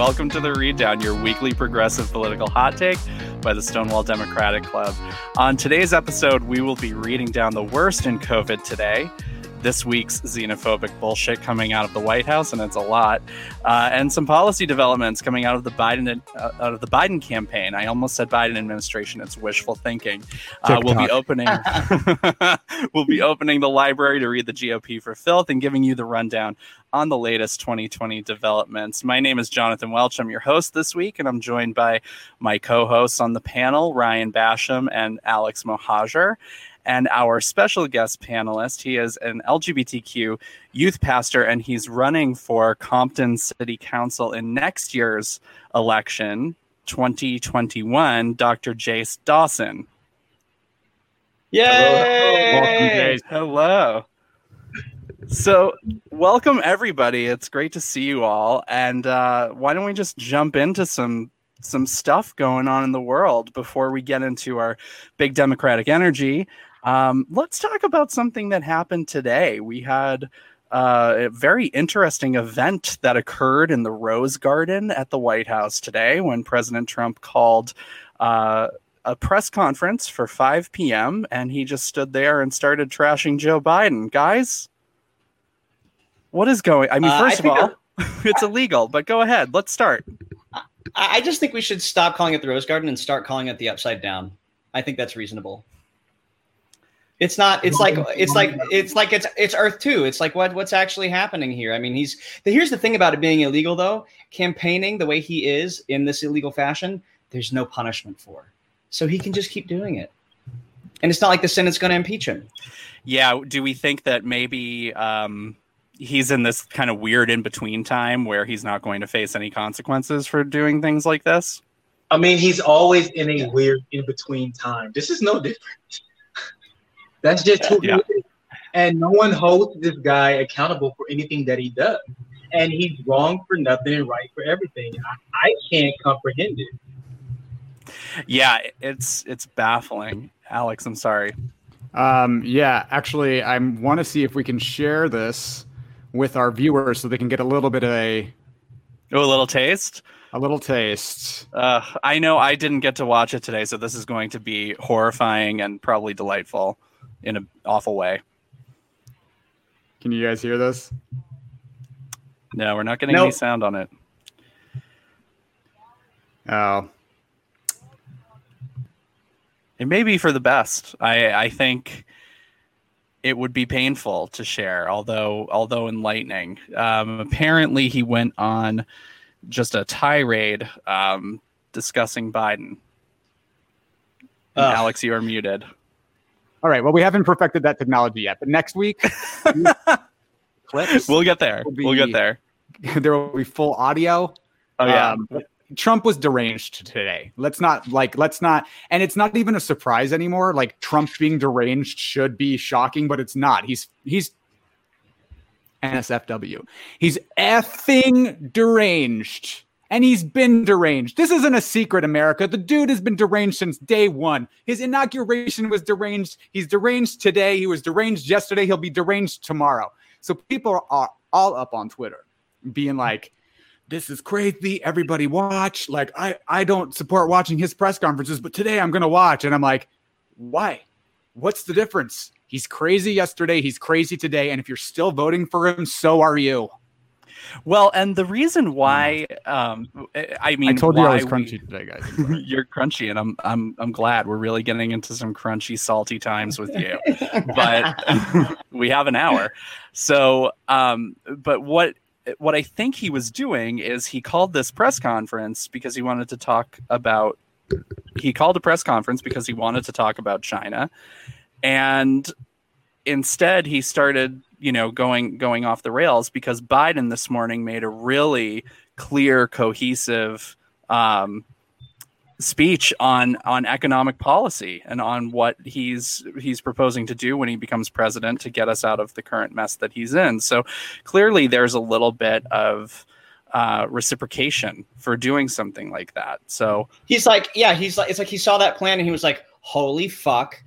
welcome to the Read Down, your weekly progressive political hot take by the Stonewall Democratic Club. On today's episode, we will be reading down the worst in COVID today this week's xenophobic bullshit coming out of the White House, and it's a lot, uh, and some policy developments coming out of the Biden uh, out of the Biden campaign. I almost said Biden administration; it's wishful thinking. Uh, we'll be opening we'll be opening the library to read the GOP for filth and giving you the rundown on the latest 2020 developments. My name is Jonathan Welch. I'm your host this week, and I'm joined by my co-hosts on the panel, Ryan Basham and Alex Mohajer and our special guest panelist. He is an LGBTQ youth pastor, and he's running for Compton City Council in next year's election, 2021, Dr. Jace Dawson. Yay! Hello. Welcome, Jace. Hello. So, welcome everybody. It's great to see you all. And uh, why don't we just jump into some some stuff going on in the world before we get into our big democratic energy? Um, let's talk about something that happened today. We had uh, a very interesting event that occurred in the Rose Garden at the White House today when President Trump called uh, a press conference for 5 p.m. and he just stood there and started trashing Joe Biden. Guys, what is going? I mean, first uh, I of all, it's illegal, but go ahead. Let's start. I just think we should stop calling it the Rose Garden and start calling it the Upside Down. I think that's reasonable. It's not. It's like it's like it's like it's it's Earth Two. It's like what what's actually happening here. I mean, he's here's the thing about it being illegal though. Campaigning the way he is in this illegal fashion, there's no punishment for, so he can just keep doing it. And it's not like the Senate's going to impeach him. Yeah. Do we think that maybe um, he's in this kind of weird in between time where he's not going to face any consequences for doing things like this? I mean, he's always in a weird in between time. This is no different. That's just who yeah. he is. And no one holds this guy accountable for anything that he does. And he's wrong for nothing and right for everything. I, I can't comprehend it. Yeah, it's it's baffling. Alex, I'm sorry. Um, yeah, actually, I want to see if we can share this with our viewers so they can get a little bit of a oh, a little taste. A little taste. Uh, I know I didn't get to watch it today, so this is going to be horrifying and probably delightful in an awful way. Can you guys hear this? No, we're not getting nope. any sound on it. Oh. It may be for the best. I I think it would be painful to share, although although enlightening. Um, apparently, he went on just a tirade um, discussing Biden. Alex, you are muted. All right. Well, we haven't perfected that technology yet, but next week, clips. We'll get there. Be, we'll get there. There will be full audio. Oh yeah. Um, Trump was deranged today. Let's not like let's not and it's not even a surprise anymore. Like Trump being deranged should be shocking, but it's not. He's he's NSFW. He's effing deranged and he's been deranged. This isn't a secret, America. The dude has been deranged since day one. His inauguration was deranged. He's deranged today. He was deranged yesterday. He'll be deranged tomorrow. So people are all up on Twitter being like, this is crazy. Everybody watch. Like, I, I don't support watching his press conferences, but today I'm going to watch. And I'm like, why? What's the difference? He's crazy yesterday. He's crazy today. And if you're still voting for him, so are you. Well, and the reason why, um, I mean, I told you I was crunchy we, today, guys. you're crunchy, and I'm I'm I'm glad we're really getting into some crunchy, salty times with you. but we have an hour, so um, but what what I think he was doing is he called this press conference because he wanted to talk about. He called a press conference because he wanted to talk about China, and instead he started you know going going off the rails because Biden this morning made a really clear, cohesive um, speech on on economic policy and on what he's he's proposing to do when he becomes president to get us out of the current mess that he's in. So clearly, there's a little bit of uh, reciprocation for doing something like that. So he's like, yeah, he's like, it's like he saw that plan and he was like, "Holy fuck."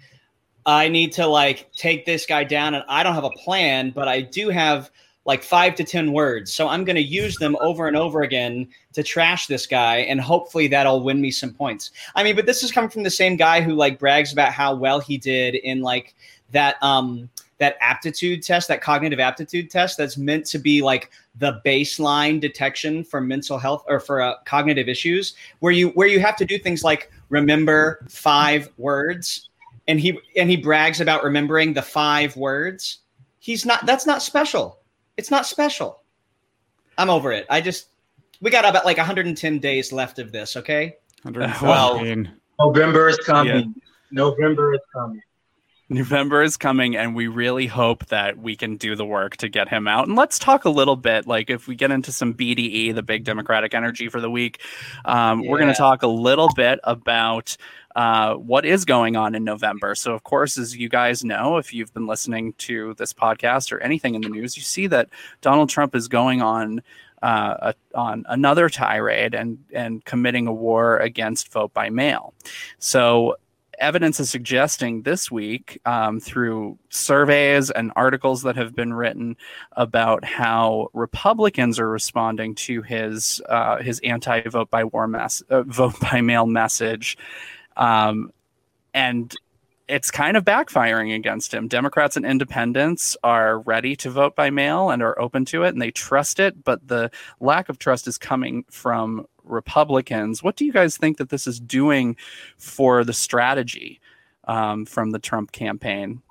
I need to like take this guy down, and I don't have a plan, but I do have like five to 10 words. So I'm going to use them over and over again to trash this guy. And hopefully that'll win me some points. I mean, but this is coming from the same guy who like brags about how well he did in like that, um, that aptitude test, that cognitive aptitude test that's meant to be like the baseline detection for mental health or for uh, cognitive issues where you where you have to do things like remember five words and he and he brags about remembering the five words he's not that's not special it's not special. I'm over it. I just we got about like 110 days left of this. Okay. Well, November is coming. Yeah. November is coming. November is coming, and we really hope that we can do the work to get him out. And let's talk a little bit, like if we get into some BDE, the big Democratic energy for the week, um, yeah. we're going to talk a little bit about uh, what is going on in November. So, of course, as you guys know, if you've been listening to this podcast or anything in the news, you see that Donald Trump is going on. Uh, a, on another tirade and and committing a war against vote by mail. So evidence is suggesting this week um, through surveys and articles that have been written about how Republicans are responding to his uh, his anti vote by war mess uh, vote by mail message um, and it's kind of backfiring against him. Democrats and independents are ready to vote by mail and are open to it and they trust it, but the lack of trust is coming from Republicans. What do you guys think that this is doing for the strategy um, from the Trump campaign?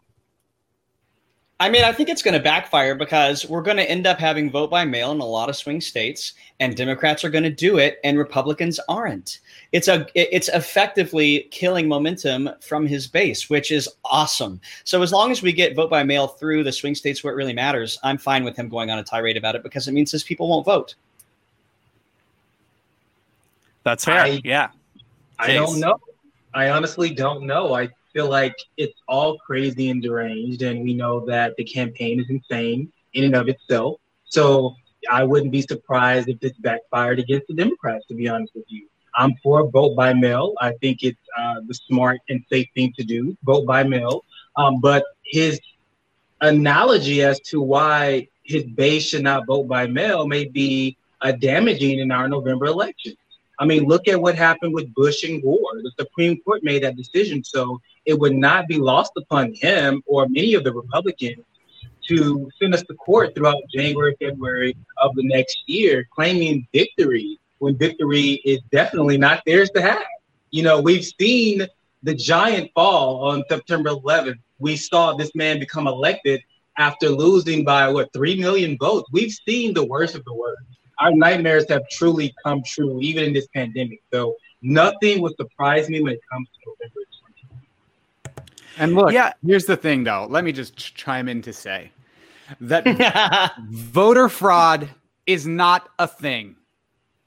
I mean, I think it's going to backfire because we're going to end up having vote by mail in a lot of swing states, and Democrats are going to do it, and Republicans aren't. It's a it's effectively killing momentum from his base, which is awesome. So as long as we get vote by mail through the swing states where it really matters, I'm fine with him going on a tirade about it because it means his people won't vote. That's fair. I, yeah. I don't know. I honestly don't know. I feel like it's all crazy and deranged, and we know that the campaign is insane in and of itself. So I wouldn't be surprised if this backfired against the Democrats, to be honest with you. I'm for vote by mail. I think it's uh, the smart and safe thing to do, vote by mail. Um, but his analogy as to why his base should not vote by mail may be uh, damaging in our November election. I mean, look at what happened with Bush and Gore. The Supreme Court made that decision. So it would not be lost upon him or many of the Republicans to send us to court throughout January, February of the next year, claiming victory when victory is definitely not theirs to have. You know, we've seen the giant fall on September 11th. We saw this man become elected after losing by what, 3 million votes. We've seen the worst of the worst our nightmares have truly come true, even in this pandemic. So nothing would surprise me when it comes to November 20. And look, yeah. here's the thing, though. Let me just chime in to say that voter fraud is not a thing.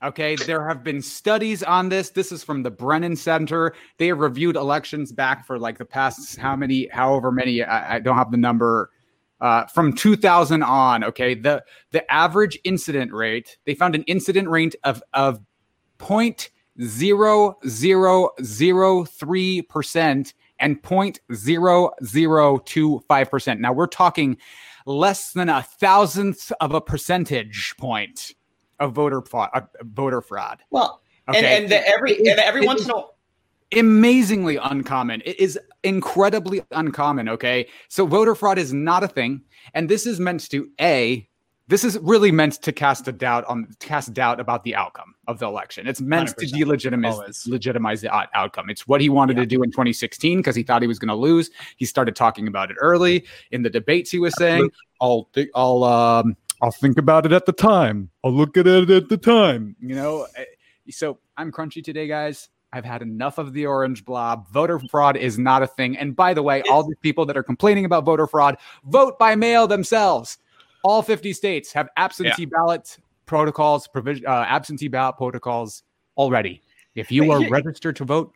Okay, there have been studies on this. This is from the Brennan Center. They have reviewed elections back for like the past how many, however many. I, I don't have the number uh, from 2000 on. Okay, the the average incident rate they found an incident rate of of point zero zero zero three percent and point zero zero two five percent. Now we're talking less than a thousandth of a percentage point of voter fraud. Uh, voter fraud. Well, okay? and, and the, every and every once in a amazingly uncommon. It is incredibly uncommon. Okay. So voter fraud is not a thing. And this is meant to A, this is really meant to cast a doubt on cast doubt about the outcome of the election. It's meant to delegitimize legitimize the outcome. It's what he wanted yeah. to do in 2016 because he thought he was going to lose. He started talking about it early in the debates. He was saying, "I'll th- I'll um I'll think about it at the time. I'll look at it at the time." You know. Eh, so I'm crunchy today, guys. I've had enough of the orange blob. Voter fraud is not a thing. And by the way, all the people that are complaining about voter fraud vote by mail themselves. All 50 states have absentee yeah. ballot protocols, provision, uh, absentee ballot protocols already. If you are registered to vote,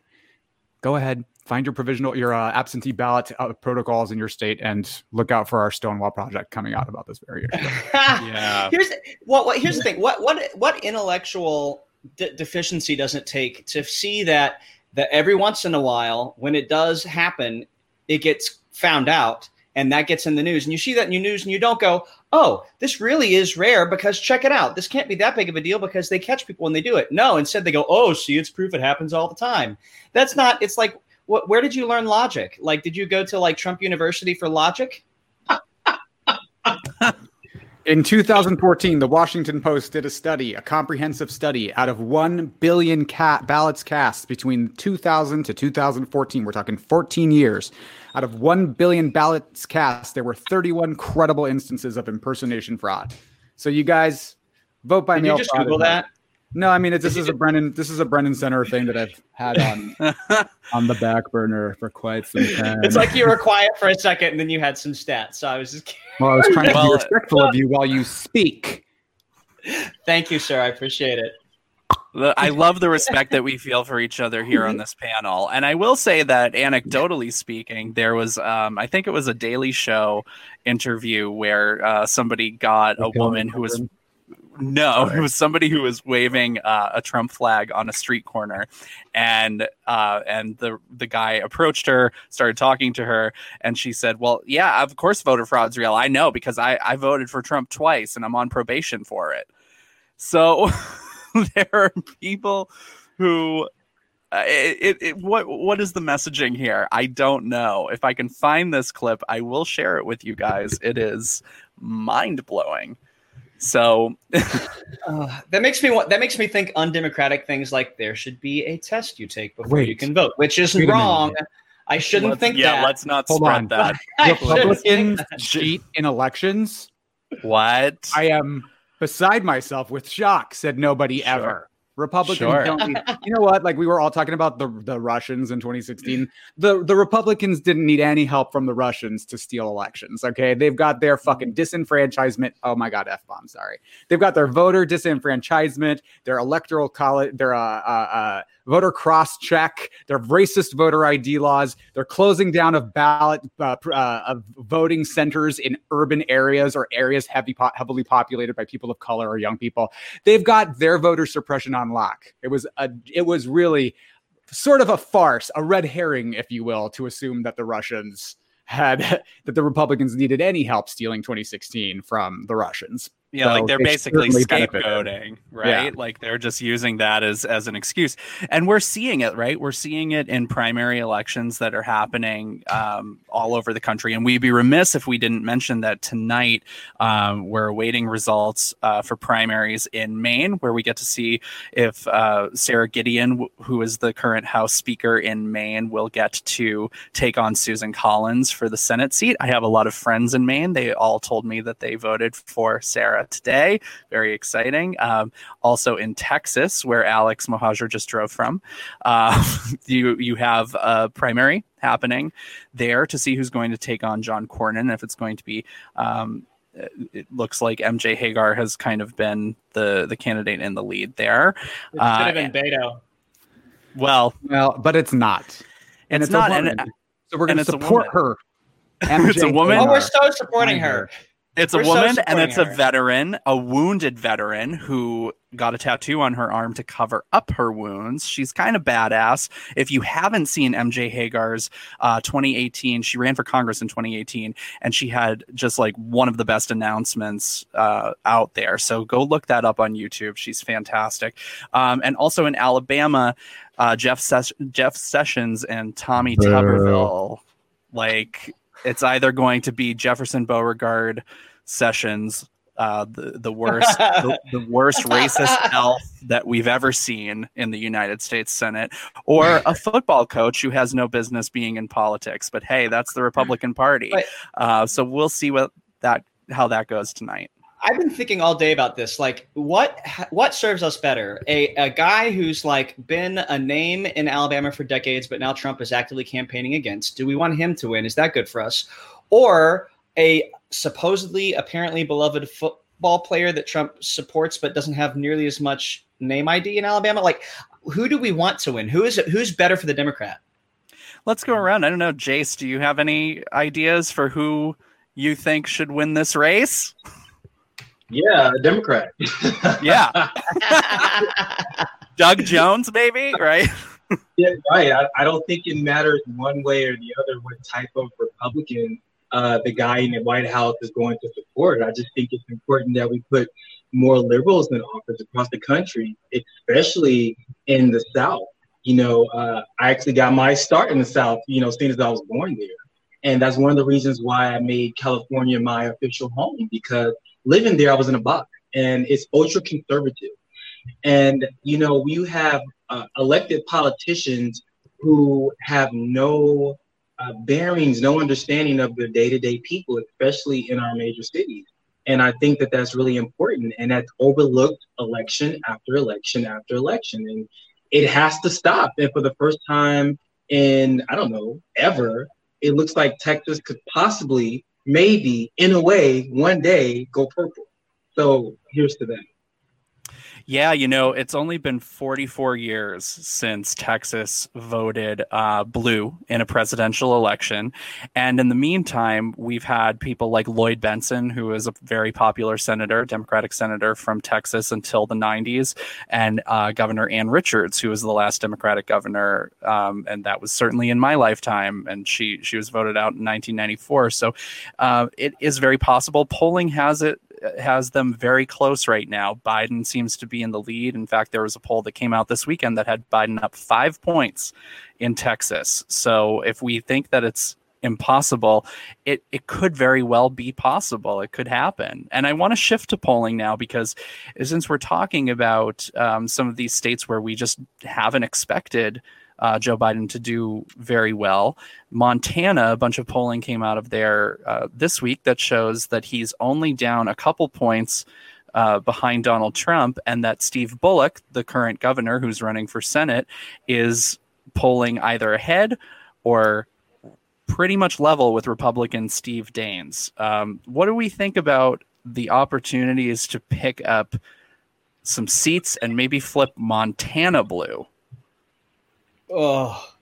go ahead, find your provisional, your uh, absentee ballot uh, protocols in your state, and look out for our Stonewall project coming out about this very issue. yeah. Here's what, what. Here's the thing. What what what intellectual de- deficiency doesn't take. To see that that every once in a while when it does happen it gets found out and that gets in the news. And you see that in your news and you don't go oh this really is rare because check it out. This can't be that big of a deal because they catch people when they do it. No instead they go oh see it's proof it happens all the time. That's not it's like what, where did you learn logic? Like did you go to like trump university for logic In 2014, the Washington Post did a study, a comprehensive study. Out of 1 billion cat ballots cast between 2000 to 2014, we're talking 14 years. Out of 1 billion ballots cast, there were 31 credible instances of impersonation fraud. So you guys vote by did mail. you just google that No, I mean it's, this is a Brennan. This is a Brennan Center thing that I've had on on the back burner for quite some time. it's like you were quiet for a second and then you had some stats so i was just well, I was trying to be respectful of you while you speak. thank you sir i appreciate it I love the respect that we feel for each other here on this panel. And I will say that, anecdotally speaking, there was, um, I think it was a Daily Show interview where uh, somebody got a woman who was. No, it was somebody who was waving uh, a Trump flag on a street corner, and uh, and the the guy approached her, started talking to her, and she said, "Well, yeah, of course, voter fraud's real. I know because I I voted for Trump twice, and I'm on probation for it." So there are people who uh, it, it, it what what is the messaging here? I don't know. If I can find this clip, I will share it with you guys. It is mind blowing. So Uh, that makes me want. That makes me think undemocratic things like there should be a test you take before Wait. you can vote, which is Wait wrong. I shouldn't let's- think yeah, that. let's not Hold spread on. that. I shouldn't think Republicans cheat in elections. What? I am beside myself with shock. Said nobody Sure. ever. Republicans Sure. don't need, you know what? Like we were all talking about the the Russians in 2016. The the Republicans didn't need any help from the Russians to steal elections. Okay, they've got their fucking disenfranchisement. Oh my god, f bomb. Sorry, they've got their voter disenfranchisement, their electoral college, their uh, uh, uh, voter cross check, their racist voter ID laws. They're closing down of ballot uh, uh, of voting centers in urban areas or areas heavy po- heavily populated by people of color or young people. They've got their voter suppression on lock. It was a it was really sort of a farce, a red herring, if you will, to assume that the Russians had that the Republicans needed any help stealing 2016 from the Russians. Yeah, So like they're they basically scapegoating, right? Like they're just using that as as an excuse, and we're seeing it, right? We're seeing it in primary elections that are happening um, all over the country, and we'd be remiss if we didn't mention that tonight um, we're awaiting results uh, for primaries in Maine, where we get to see if uh, Sara Gideon, who is the current House Speaker in Maine, will get to take on Susan Collins for the Senate seat. I have a lot of friends in Maine; they all told me that they voted for Sarah today. Very exciting. Um, also in Texas, where Alex Mohajer just drove from, uh, you you have a primary happening there to see who's going to take on John Cornyn. If it's going to be, um, it looks like MJ Hegar has kind of been the the candidate in the lead there. It should Uh, have been Beto. Well, Well, but it's not. And It's it's, not, A and woman. it- so we're going to support woman. her. It's a woman. Oh, we're so supporting Find her. It's a We're so woman and supporting it's a veteran, a wounded veteran who got a tattoo on her arm to cover up her wounds. She's kind of badass. If you haven't seen MJ Hegar's uh, 2018, she ran for Congress in 2018, and she had just like one of the best announcements uh, out there. So go look that up on YouTube. She's fantastic. Um, and also in Alabama, uh, Jeff Ses- Jeff Sessions and Tommy Tuberville. Like it's either going to be Jefferson Beauregard Sessions, uh, the the worst the, the worst racist elf that we've ever seen in the United States Senate, or a football coach who has no business being in politics. But hey, that's the Republican Party. Uh, so we'll see what that how that goes tonight. I've been thinking all day about this. Like, what what serves us better? A a guy who's like been a name in Alabama for decades, but now Trump is actively campaigning against. Do we want him to win? Is that good for us? Or a supposedly, apparently beloved football player that Trump supports, but doesn't have nearly as much name ID in Alabama? Like, who do we want to win? Who is who's better for the Democrat? Let's go around. I don't know, Jace. Do you have any ideas for who you think should win this race? Yeah, a Democrat. Yeah. Doug Jones, maybe, right? Yeah, right. I, I don't think it matters one way or the other what type of Republican uh, the guy in the White House is going to support. I just think it's important that we put more liberals in office across the country, especially in the South. You know, uh, I actually got my start in the South, you know, seeing as I was born there. And that's one of the reasons why I made California my official home because living there, I was in a box and it's ultra conservative. And, you know, you have uh, elected politicians who have no uh, bearings, no understanding of the day to day people, especially in our major cities. And I think that that's really important. And that's overlooked election after election after election. And it has to stop. And for the first time in, I don't know, ever, it looks like Texas could possibly, maybe, in a way, one day go purple. So here's to that. Yeah, you know, it's only been 44 years since Texas voted uh, blue in a presidential election. And in the meantime, we've had people like Lloyd Bentsen, who is a very popular senator, Democratic senator from Texas until the 90s, and uh, Governor Ann Richards, who was the last Democratic governor. Um, and that was certainly in my lifetime. And she, she was voted out in 1994. So uh, it is very possible. Polling has it has them very close right now. Biden seems to be in the lead. In fact, there was a poll that came out this weekend that had Biden up five points in Texas. So if we think that it's impossible, it, it could very well be possible. It could happen. And I want to shift to polling now because since we're talking about um, some of these states where we just haven't expected uh, Joe Biden to do very well. Montana, a bunch of polling came out of there uh, this week that shows that he's only down a couple points uh, behind Donald Trump, and that Steve Bullock, the current governor who's running for Senate, is polling either ahead or pretty much level with Republican Steve Daines. Um, what do we think about the opportunities to pick up some seats and maybe flip Montana blue? Oh,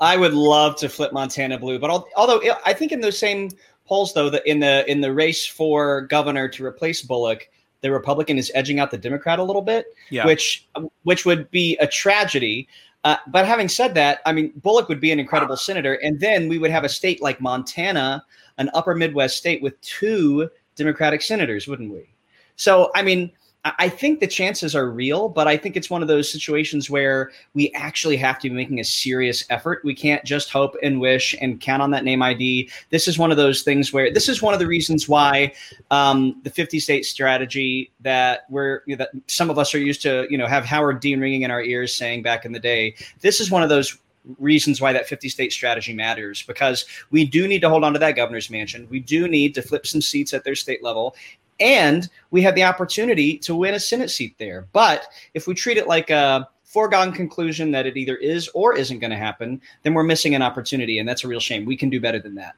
I would love to flip Montana blue, but although I think in those same polls, though, that in the in the race for governor to replace Bullock, the Republican is edging out the Democrat a little bit, yeah. which which would be a tragedy. Uh, but having said that, I mean, Bullock would be an incredible senator, and then we would have a state like Montana, an upper Midwest state with two Democratic senators, wouldn't we? So, I mean, I think the chances are real, but I think it's one of those situations where we actually have to be making a serious effort. We can't just hope and wish and count on that name ID. This is one of those things where this is one of the reasons why um, the 50 state strategy that we're you know, that some of us are used to, you know, have Howard Dean ringing in our ears saying back in the day. This is one of those reasons why that 50 state strategy matters because we do need to hold on to that governor's mansion. We do need to flip some seats at their state level and we have the opportunity to win a Senate seat there. But if we treat it like a foregone conclusion that it either is or isn't going to happen, then we're missing an opportunity, and that's a real shame. We can do better than that.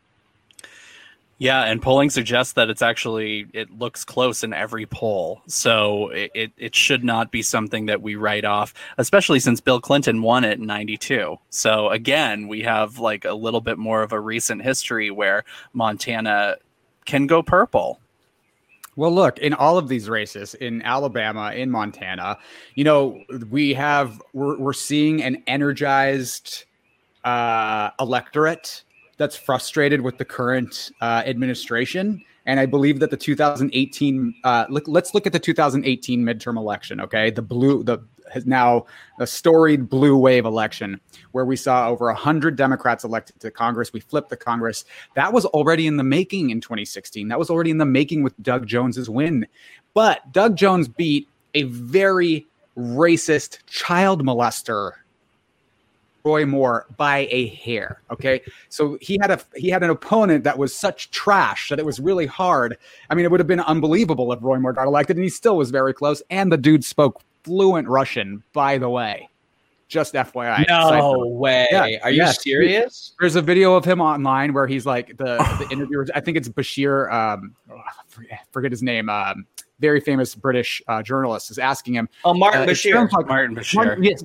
Yeah, and polling suggests that it's actually it looks close in every poll, so it, it, should not be something that we write off, especially since Bill Clinton won it in '92. So again, we have like a little bit more of a recent history where Montana can go purple well, look, in all of these races in Alabama, in Montana, you know, we have we're, we're seeing an energized uh, electorate that's frustrated with the current uh, administration. And I believe that the 2018, uh, look, let's look at the 2018 midterm election. Okay, the blue, the has now a storied blue wave election where we saw over 100 Democrats elected to Congress. We flipped the Congress. That was already in the making in 2016. That was already in the making with Doug Jones's win. But Doug Jones beat a very racist child molester Roy Moore by a hair. Okay, so he had a he had an opponent that was such trash that it was really hard. I mean, it would have been unbelievable if Roy Moore got elected, and he still was very close. And the dude spoke fluent Russian, by the way. Just FYI. No way. Yeah, Are you yes. serious? There's a video of him online where he's like the, the interviewer. I think it's Bashir. Um, oh, forget, forget, his name. Um, very famous British uh, journalist is asking him. Oh, Martin uh, Bashir. Like, Martin Bashir. Martin, yes.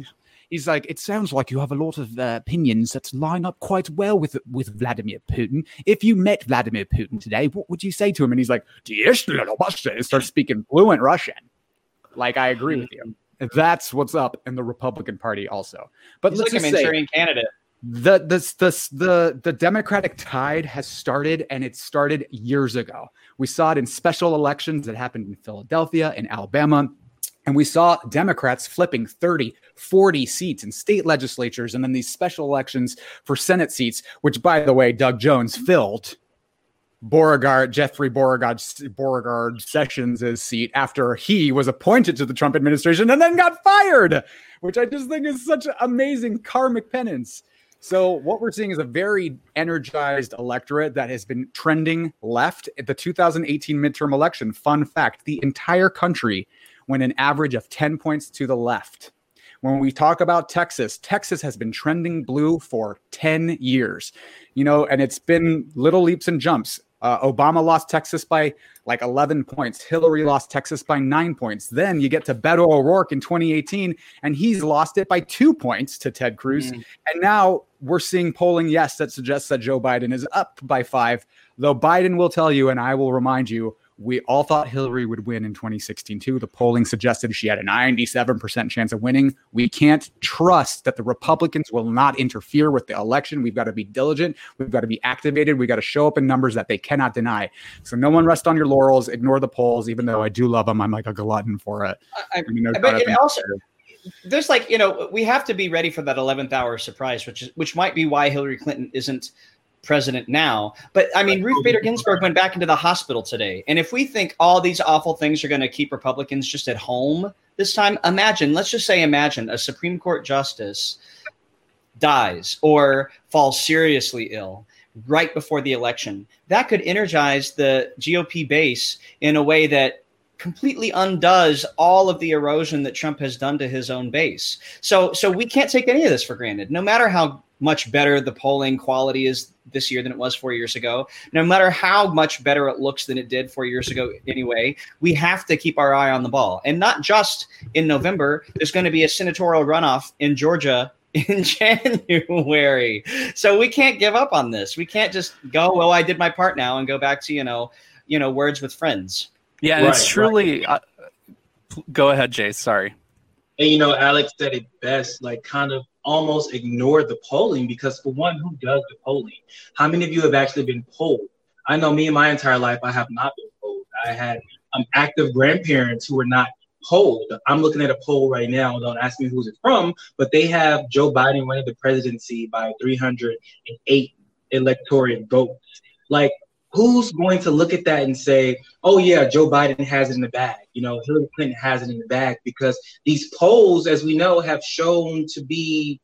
He's like, it sounds like you have a lot of uh, opinions that line up quite well with with Vladimir Putin. If you met Vladimir Putin today, what would you say to him? And he's like, starts speaking fluent Russian. Like I agree with you. That's what's up in the Republican Party also. But He's let's like a Manchurian say, candidate. the the the the the Democratic tide has started, and it started years ago. We saw it in special elections that happened in Philadelphia, in Alabama, and we saw Democrats flipping 30, 40 seats in state legislatures, and then these special elections for Senate seats, which, by the way, Doug Jones filled Beauregard, Jeffrey Beauregard, Beauregard Sessions' seat after he was appointed to the Trump administration and then got fired, which I just think is such amazing karmic penance. So what we're seeing is a very energized electorate that has been trending left. At the 2018 midterm election, fun fact, the entire country went an average of 10 points to the left. When we talk about Texas, Texas has been trending blue for 10 years. You know, and it's been little leaps and jumps. Uh, Obama lost Texas by like 11 points. Hillary lost Texas by nine points. Then you get to Beto O'Rourke in 2018, and he's lost it by two points to Ted Cruz. Mm. And now we're seeing polling, yes, that suggests that Joe Biden is up by five, though Biden will tell you, and I will remind you, we all thought Hillary would win in 2016 too. The polling suggested she had a 97% chance of winning. We can't trust that the Republicans will not interfere with the election. We've got to be diligent. We've got to be activated. We've got to show up in numbers that they cannot deny. So no one rest on your laurels. Ignore the polls, even though I do love them. I'm like a glutton for it. I, I mean, but also, there's like you know we have to be ready for that 11th hour surprise, which is which might be why Hillary Clinton isn't president now. But I mean, Ruth Bader Ginsburg went back into the hospital today. And if we think all these awful things are going to keep Republicans just at home this time, imagine, let's just say, imagine a Supreme Court justice dies or falls seriously ill right before the election. That could energize the GOP base in a way that completely undoes all of the erosion that Trump has done to his own base. So so we can't take any of this for granted. No matter how much better the polling quality is this year than it was 4 years ago, no matter how much better it looks than it did 4 years ago anyway, we have to keep our eye on the ball. And not just in November, there's going to be a senatorial runoff in Georgia in January. So we can't give up on this. We can't just go, well, I did my part now and go back to, you know, you know, words with friends. Yeah, right, it's truly. Right. Uh, go ahead, Jay. Sorry. And you know, Alex said it best. Like, kind of almost ignore the polling because, for one, who does the polling? How many of you have actually been polled? I know me in my entire life, I have not been polled. I had um, active grandparents who were not polled. I'm looking at a poll right now. Don't ask me who's it from, but they have Joe Biden winning the presidency by 308 electoral votes. Like, who's going to look at that and say, oh, yeah, Joe Biden has it in the bag? You know, Hillary Clinton has it in the bag because these polls, as we know, have shown to be,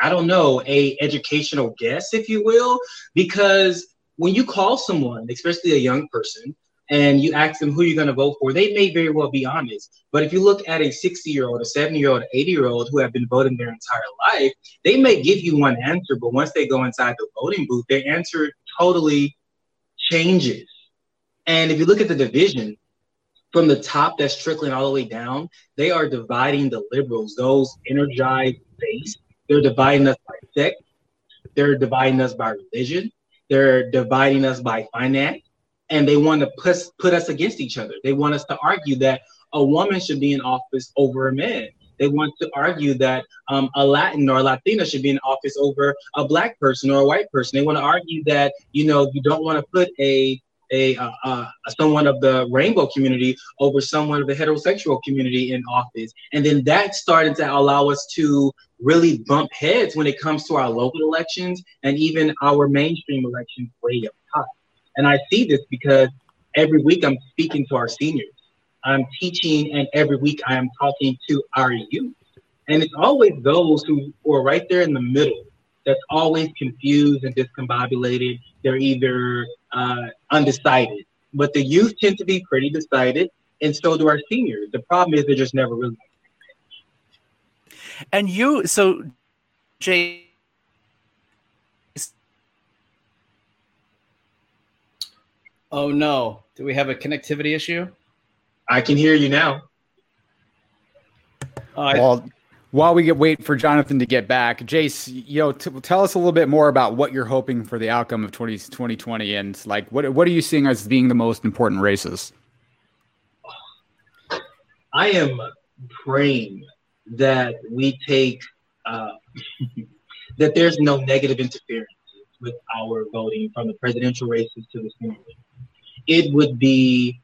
I don't know, a educational guess, if you will, because when you call someone, especially a young person, and you ask them who you're going to vote for, they may very well be honest. But if you look at a 60 year old, a 70 year old, an 80 year old who have been voting their entire life, they may give you one answer, but once they go inside the voting booth, their answer totally changes. And if you look at the division from the top that's trickling all the way down, they are dividing the liberals, those energized base. They're dividing us by sex. They're dividing us by religion. They're dividing us by finance. And they want to put, put us against each other. They want us to argue that a woman should be in office over a man. They want to argue that um, a Latin or a Latina should be in office over a black person or a white person. They want to argue that you know you don't want to put a a uh, uh, someone of the rainbow community over someone of the heterosexual community in office, and then that started to allow us to really bump heads when it comes to our local elections and even our mainstream elections way up top. And I see this because every week I'm speaking to our seniors I'm teaching, and every week I am talking to our youth. And it's always those who are right there in the middle that's always confused and discombobulated. They're either uh, undecided, but the youth tend to be pretty decided, and so do our seniors. The problem is they're just never really. And you, so Jay. Oh no! Do we have a connectivity issue? I can hear you now. Uh, well, while we get wait for Jonathan to get back, Jace, you know, t- tell us a little bit more about what you're hoping for the outcome of 20, 2020 and like what what are you seeing as being the most important races? I am praying that we take uh, that there's no negative interference with our voting from the presidential races to the Senate. It would be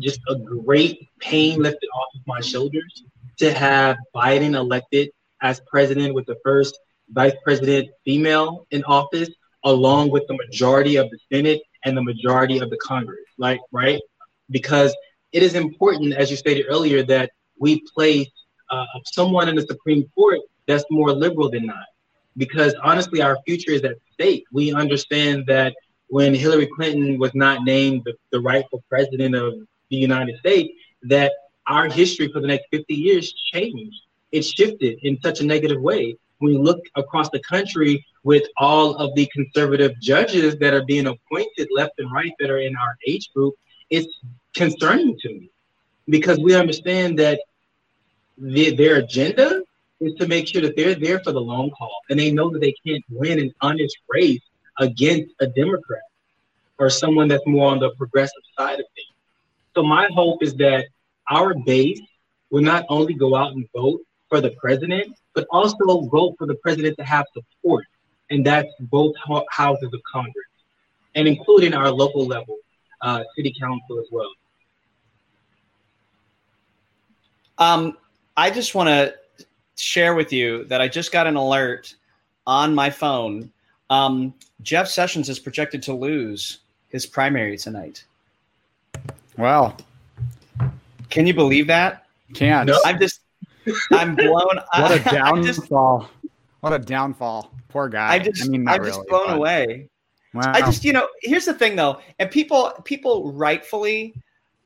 just a great pain lifted off of my shoulders to have Biden elected as president with the first vice president female in office, along with the majority of the Senate and the majority of the Congress. Like, right? Because it is important, as you stated earlier, that we place uh, someone in the Supreme Court that's more liberal than not. Because honestly, our future is at stake. We understand that when Hillary Clinton was not named the, the rightful president of the United States, that our history for the next 50 years changed. It shifted in such a negative way. When you look across the country with all of the conservative judges that are being appointed left and right that are in our age group, it's concerning to me because we understand that the, their agenda is to make sure that they're there for the long haul and they know that they can't win an honest race against a Democrat or someone that's more on the progressive side of things. So my hope is that our base will not only go out and vote for the president, but also vote for the president to have support. And that's both houses of Congress and including our local level, uh, city council as well. Um, I just want to share with you that I just got an alert on my phone. Um, Jeff Sessions is projected to lose his primary tonight. Wow. Can you believe that? Can't. No. I'm just, I'm blown. What a I'm just, downfall. what a downfall. Poor guy. I just, I mean, I'm not just really, blown but- away. Wow. I just, you know, here's the thing though, and people, people rightfully,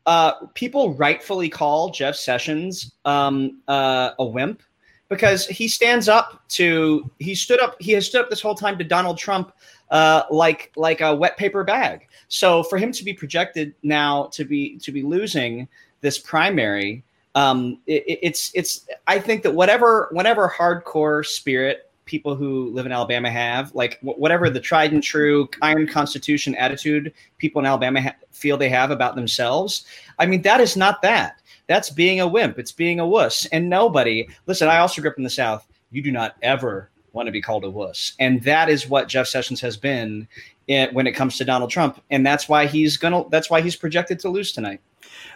uh, people rightfully call Jeff Sessions um, uh, a wimp because he stands up to, he stood up, he has stood up this whole time to Donald Trump uh, like like a wet paper bag. So for him to be projected now to be to be losing this primary, um, it, it- it's it's. I think that whatever whatever hardcore spirit people who live in Alabama have, like wh- whatever the tried and true iron constitution attitude people in Alabama ha- feel they have about themselves. I mean, that is not that. That's being a wimp. It's being a wuss. And nobody, listen, I also grew up in the South. You do not ever want to be called a wuss. And that is what Jeff Sessions has been in, when it comes to Donald Trump. And that's why he's going to, that's why he's projected to lose tonight.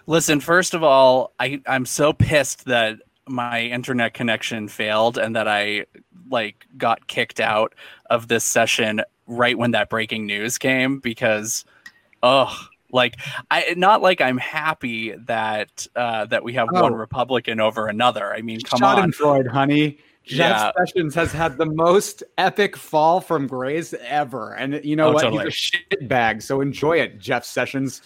Listen, first of all, I I'm so pissed that my internet connection failed and that I like got kicked out of this session right when that breaking news came because oh like I not like I'm happy that uh that we have one Oh. Republican over another. I mean, come on. Schadenfreude, honey. Yeah. Jeff Sessions has had the most epic fall from grace ever, and you know Oh, what? totally. He's a shit bag, so enjoy it, Jeff Sessions.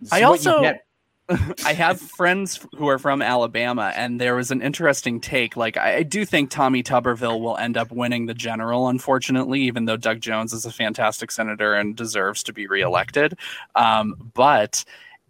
This I is what you also- I have friends who are from Alabama, and there was an interesting take. Like, I I do think Tommy Tuberville will end up winning the general, unfortunately, even though Doug Jones is a fantastic senator and deserves to be reelected. Um, but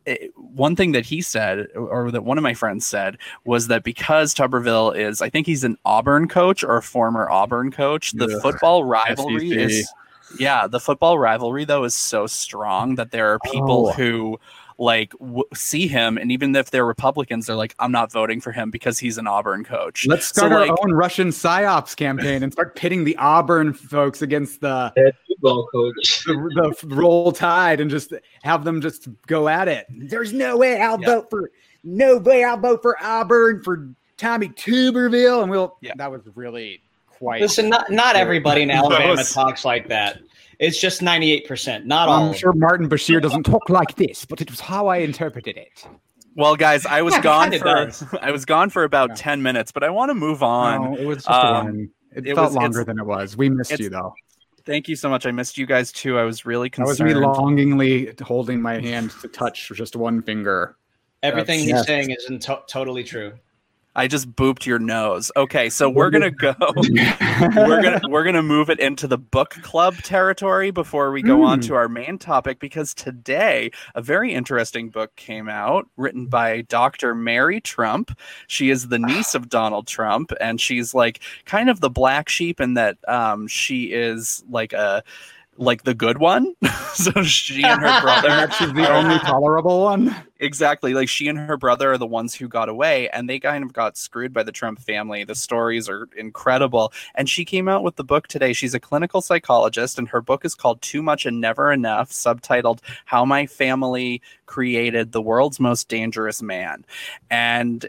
it, one thing that he said, or that one of my friends said, was that because Tuberville is, I think he's an Auburn coach or a former Auburn coach, the Ugh, football rivalry SEC. is. Yeah, the football rivalry though is so strong that there are people Oh. who like w- see him, and even if they're Republicans, they're like, "I'm not voting for him because he's an Auburn coach." Let's So, start our like- own Russian psyops campaign and start pitting the Auburn folks against the, football coach. the, the roll tide and just have them just go at it. There's no way I'll Yeah. vote for no way I'll vote for Auburn for Tommy Tuberville, and we'll. Yeah. That was really quite. Listen, not, not everybody in Alabama talks like that. It's just 98%, not all. I'm sure Martin Bashir doesn't talk like this, but it was how I interpreted it. Well, guys, I was Yeah, gone kinda for does. I was gone for about Yeah. ten minutes, but I want to move on. No, it was just um, one. It, it felt was- longer than it was. We missed you though. Thank you so much. I missed you guys too. I was really concerned. That was me longingly holding my hand to touch just one finger. Everything he's Yes. saying is in to- totally true. I just booped your nose. Okay, so we're gonna go. we're gonna we're gonna move it into the book club territory before we go on Mm. to our main topic because today a very interesting book came out written by Dr. Mary Trump. She is the niece of Donald Trump, and she's like kind of the black sheep in that um, she is like a like the good one. so she and her brother She's the only tolerable one. exactly like she and her brother are the ones who got away and they kind of got screwed by the Trump family. The stories are incredible. And she came out with the book today. She's a clinical psychologist and her book is called Too Much and Never Enough, subtitled How My Family Created the World's Most Dangerous Man. And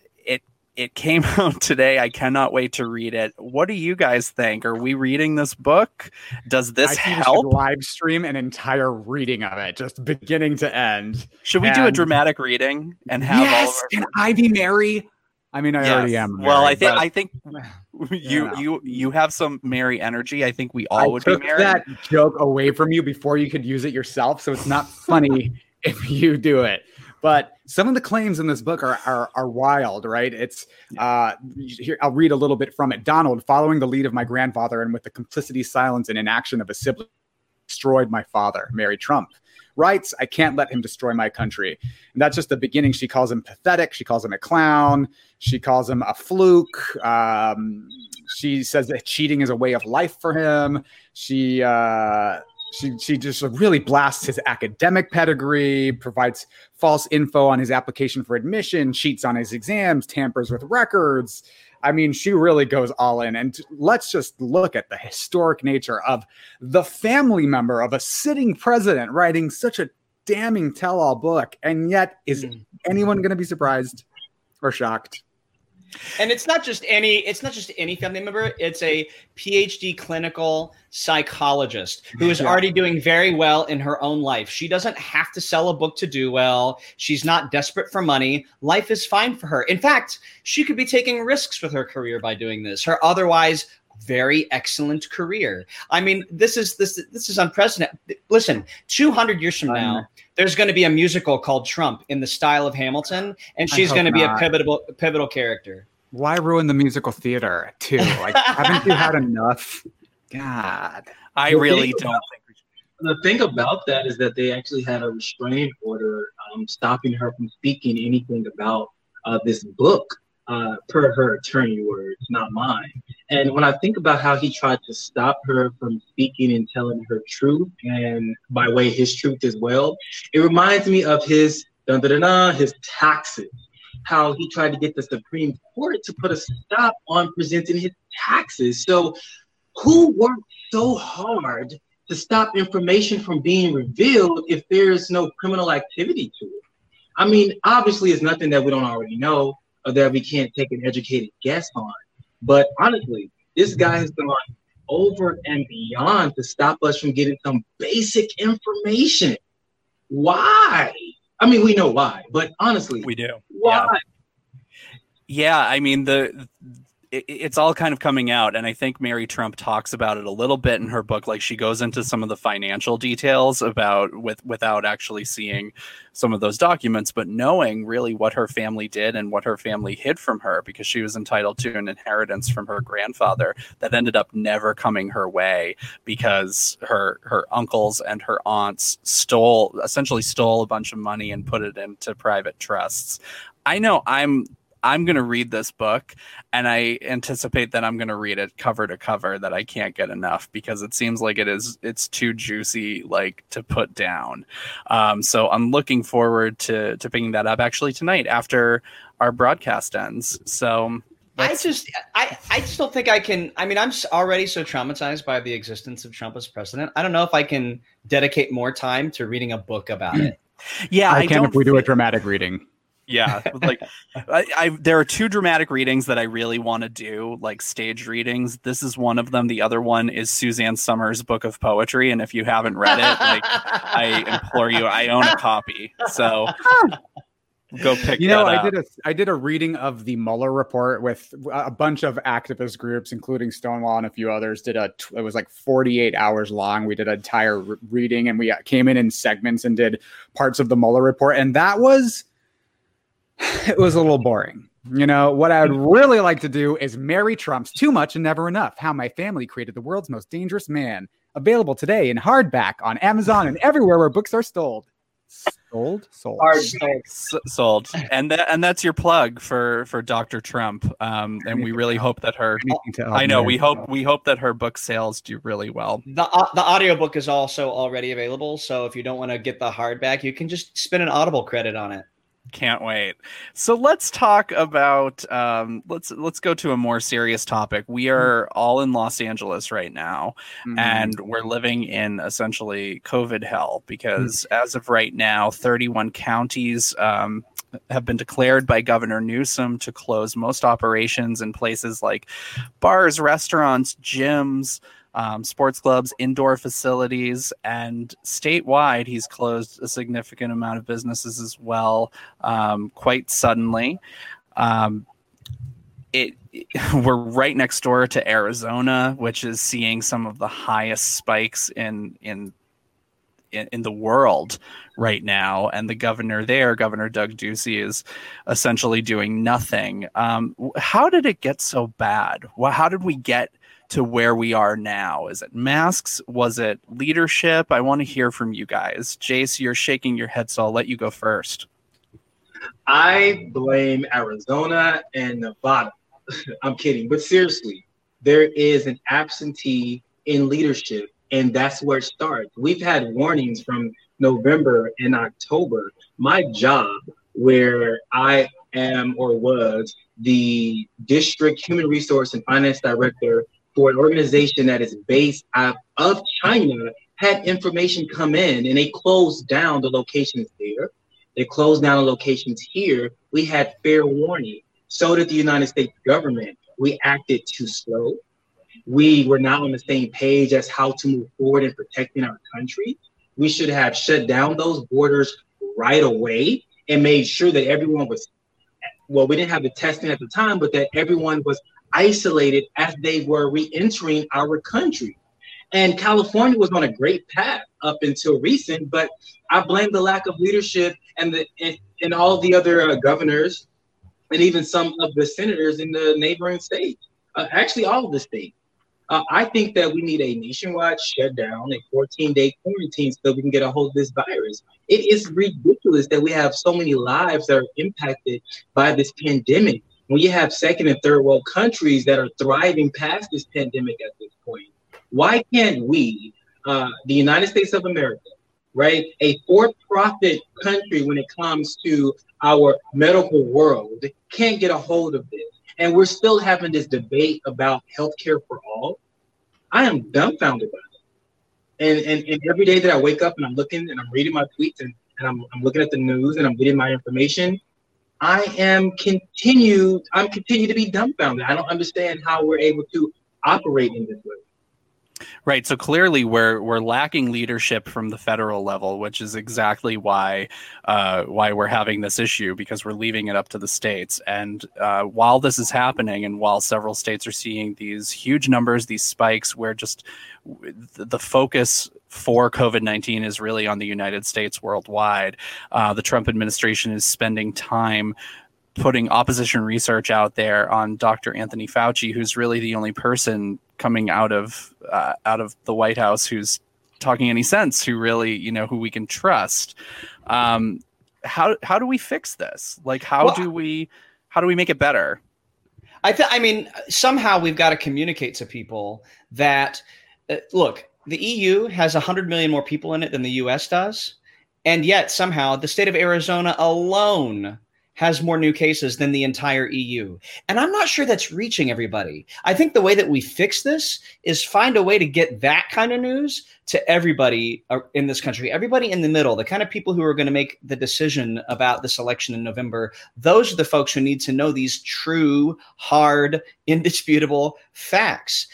it came out today. I cannot wait to read it. What do you guys think? Are we reading this book? Does this I think we help? live stream an entire reading of it, just beginning to end. Should we do a dramatic reading and have yes, all of our can I be Mary? I mean, I already Yes. am. Well, I think but I think you Yeah. you you have some Mary energy. I think we all I would be took Mary. that joke away from you before you could use it yourself, so it's not funny if you do it. But some of the claims in this book are are, are wild, right? It's uh, here. I'll read a little bit from it. Donald, following the lead of my grandfather and with the complicity, silence, and inaction of a sibling, destroyed my father, Mary Trump. Writes, I can't let him destroy my country. And that's just the beginning. She calls him pathetic. She calls him a clown. She calls him a fluke. Um, she says that cheating is a way of life for him. She uh, she she just really blasts his academic pedigree, provides false info on his application for admission, cheats on his exams, tampers with records. I mean, she really goes all in. And let's just look at the historic nature of the family member of a sitting president writing such a damning tell-all book. And yet, is Mm. anyone going to be surprised or shocked? And it's not just any it's not just any family member, it's a PhD clinical psychologist who is already doing very well in her own life. She doesn't have to sell a book to do well. She's not desperate for money. Life is fine for her. In fact, she could be taking risks with her career by doing this. Her otherwise very excellent career. I mean, this is this this is unprecedented. Listen, 200 years from now, there's going to be a musical called Trump in the style of Hamilton, and she's going to be a pivotal pivotal character. Why ruin the musical theater too? Like, haven't you had enough? God. I The really thing don't about- think the thing about that is that they actually had a restraining order um, stopping her from speaking anything about uh, this book, uh, per her attorney words, not mine. And when I think about how he tried to stop her from speaking and telling her truth, and by way his truth as well, it reminds me of his dun, dun, dun, his taxes. How he tried to get the Supreme Court to put a stop on presenting his taxes. So, who worked so hard to stop information from being revealed if there's no criminal activity to it. I mean, obviously, it's nothing that we don't already know or that we can't take an educated guess on. But honestly, this guy has gone over and beyond to stop us from getting some basic information. Why? I mean, we know why, but honestly, We do. why? Yeah, I mean the it, it's all kind of coming out, and I think Mary Trump talks about it a little bit in her book. Like she goes into some of the financial details about with without actually seeing some of those documents, but knowing really what her family did and what her family hid from her because she was entitled to an inheritance from her grandfather that ended up never coming her way because her her uncles and her aunts stole essentially stole a bunch of money and put it into private trusts. I know I'm I'm going to read this book and I anticipate that I'm going to read it cover to cover that I can't get enough because it seems like it is it's too juicy like to put down. Um, so I'm looking forward to to picking that up actually tonight after our broadcast ends. So I just, I, I just don't think I can. I mean, I'm already so traumatized by the existence of Trump as president. I don't know if I can dedicate more time to reading a book about it. yeah, I, can if we do a dramatic reading. Yeah, like I, I there are two dramatic readings that I really want to do, like stage readings. This is one of them. The other one is Suzanne Somers' book of poetry, and if you haven't read it, like I implore you, I own a copy, so go pick. You know, that I up. did a I did a reading of the Mueller report with a bunch of activist groups, including Stonewall and a few others. Did a it was like 48 hours long. We did an entire re- reading, and we uh, came in in segments and did parts of the Mueller report, and that was it was a little boring. You know, what I would really like to do is Mary Trump's Too Much and Never Enough How My Family Created the World's Most Dangerous Man. Available today in hardback on Amazon and everywhere where books are sold. Sold, sold. Hard S- sold, and that and that's your plug for for Dr. Trump. Um, and we really hope that her. Anything to help I know we hope we hope that her book sales do really well. The uh, the audiobook is also already available, so if you don't want to get the hardback, you can just spend an Audible credit on it. Can't wait. So let's talk about um, let's let's go to a more serious topic. We are all in Los Angeles right now, Mhm. and we're living in essentially COVID hell because as of right now, 31 counties um, have been declared by Governor Newsom to close most operations in places like bars, restaurants, gyms. Um, sports clubs, indoor facilities, and statewide, he's closed a significant amount of businesses as well, um, quite suddenly. Um, it, we're right next door to Arizona, which is seeing some of the highest spikes in in in, the world right now, and the governor there, Governor Doug Ducey, is essentially doing nothing. Um, how did it get so bad? Well, how did we get to where we are now? Is it masks? Was it leadership? I want to hear from you guys. Jace, you're shaking your head, so I'll let you go first. I blame Arizona and Nevada. I'm kidding, but seriously, there is an absentee in leadership, and that's where it starts. We've had warnings from November and October. My job, where I am or was the district human resource and finance director for an organization that is based out of China, had information come in and they closed down the locations there. They closed down the locations here. We had fair warning. So did the United States government. We acted too slow. We were not on the same page as how to move forward in protecting our country. We should have shut down those borders right away and made sure that everyone was, well, we didn't have the testing at the time, but that everyone was isolated as they were re entering our country. And California was on a great path up until recent, but I blame the lack of leadership and the and, and all the other uh, governors and even some of the senators in the neighboring states. Uh, actually, all of the states. Uh, I think that we need a nationwide shutdown, a 14-day quarantine, so we can get a hold of this virus. It is ridiculous that we have so many lives that are impacted by this pandemic. When you have second and third world countries that are thriving past this pandemic at this point, why can't we, uh, the United States of America, right, a for-profit country when it comes to our medical world, can't get a hold of this? And we're still having this debate about healthcare for all. I am dumbfounded by it. And, and, and every day that I wake up and I'm looking and I'm reading my tweets and, and I'm, I'm looking at the news and I'm getting my information, I am continue I'm continue to be dumbfounded. I don't understand how we're able to operate in this way. Right. So clearly, we're we're lacking leadership from the federal level, which is exactly why uh, why we're having this issue because we're leaving it up to the states. And uh, while this is happening, and while several states are seeing these huge numbers, these spikes, where just the the focus for COVID nineteen is really on the United States worldwide. Uh, the Trump administration is spending time putting opposition research out there on Dr. Anthony Fauci, who's really the only person coming out of uh, out of the White House who's talking any sense, who really you know who we can trust. Um, how how do we fix this? Like how Well, do we how do we make it better? I th- I mean, somehow we've got to communicate to people that uh, look, the EU has 100 million more people in it than the US does, and yet somehow the state of Arizona alone has more new cases than the entire EU. And I'm not sure that's reaching everybody. I think the way that we fix this is find a way to get that kind of news to everybody uh, in this country, everybody in the middle, the kind of people who are going to make the decision about this election in November. Those are the folks who need to know these true, hard, indisputable facts.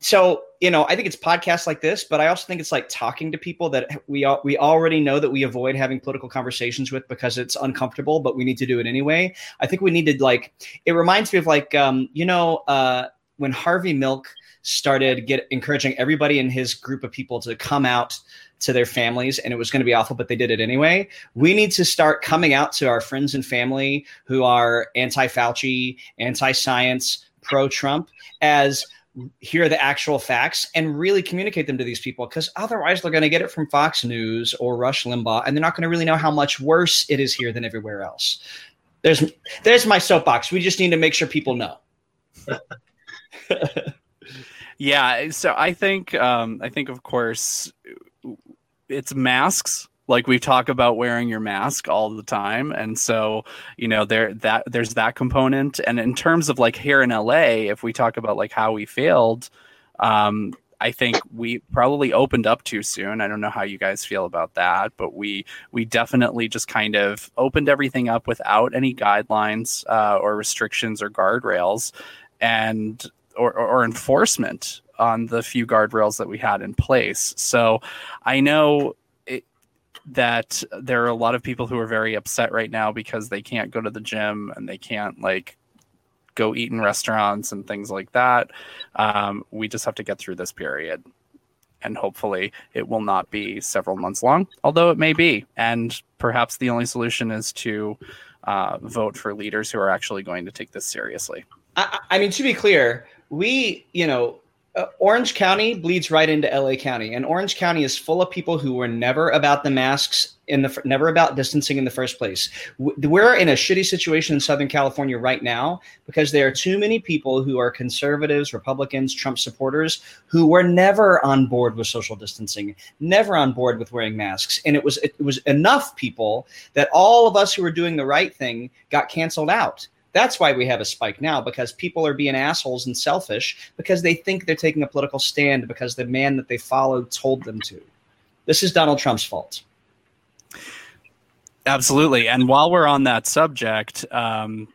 So, you know, I think it's podcasts like this, but I also think it's like talking to people that we al- we already know that we avoid having political conversations with because it's uncomfortable, but we need to do it anyway. I think we need to like. It reminds me of like, um, you know, uh, when Harvey Milk started get encouraging everybody in his group of people to come out to their families and it was going to be awful but they did it anyway we need to start coming out to our friends and family who are anti-fauci anti-science pro-trump as hear the actual facts and really communicate them to these people because otherwise they're going to get it from Fox News or Rush Limbaugh and they're not going to really know how much worse it is here than everywhere else. There's there's my soapbox. We just need to make sure people know. yeah, so I think um, I think of course it's masks like we talk about wearing your mask all the time and so you know there that there's that component and in terms of like here in la if we talk about like how we failed um I think we probably opened up too soon. I don't know how you guys feel about that, but we we definitely just kind of opened everything up without any guidelines uh, or restrictions or guardrails, and or, or, or enforcement on the few guardrails that we had in place. So I know that there are a lot of people who are very upset right now because they can't go to the gym and they can't like go eat in restaurants and things like that. Um, we just have to get through this period. And hopefully, it will not be several months long, although it may be. And perhaps the only solution is to uh, vote for leaders who are actually going to take this seriously. I, I mean, to be clear, we, you know, uh, Orange County bleeds right into LA County, and Orange County is full of people who were never about the masks in the never about distancing in the first place. We're in a shitty situation in Southern California right now because there are too many people who are conservatives, Republicans, Trump supporters who were never on board with social distancing, never on board with wearing masks, and it was it was enough people that all of us who were doing the right thing got canceled out. That's why we have a spike now because people are being assholes and selfish because they think they're taking a political stand because the man that they followed told them to. This is Donald Trump's fault. Absolutely. And while we're on that subject, um,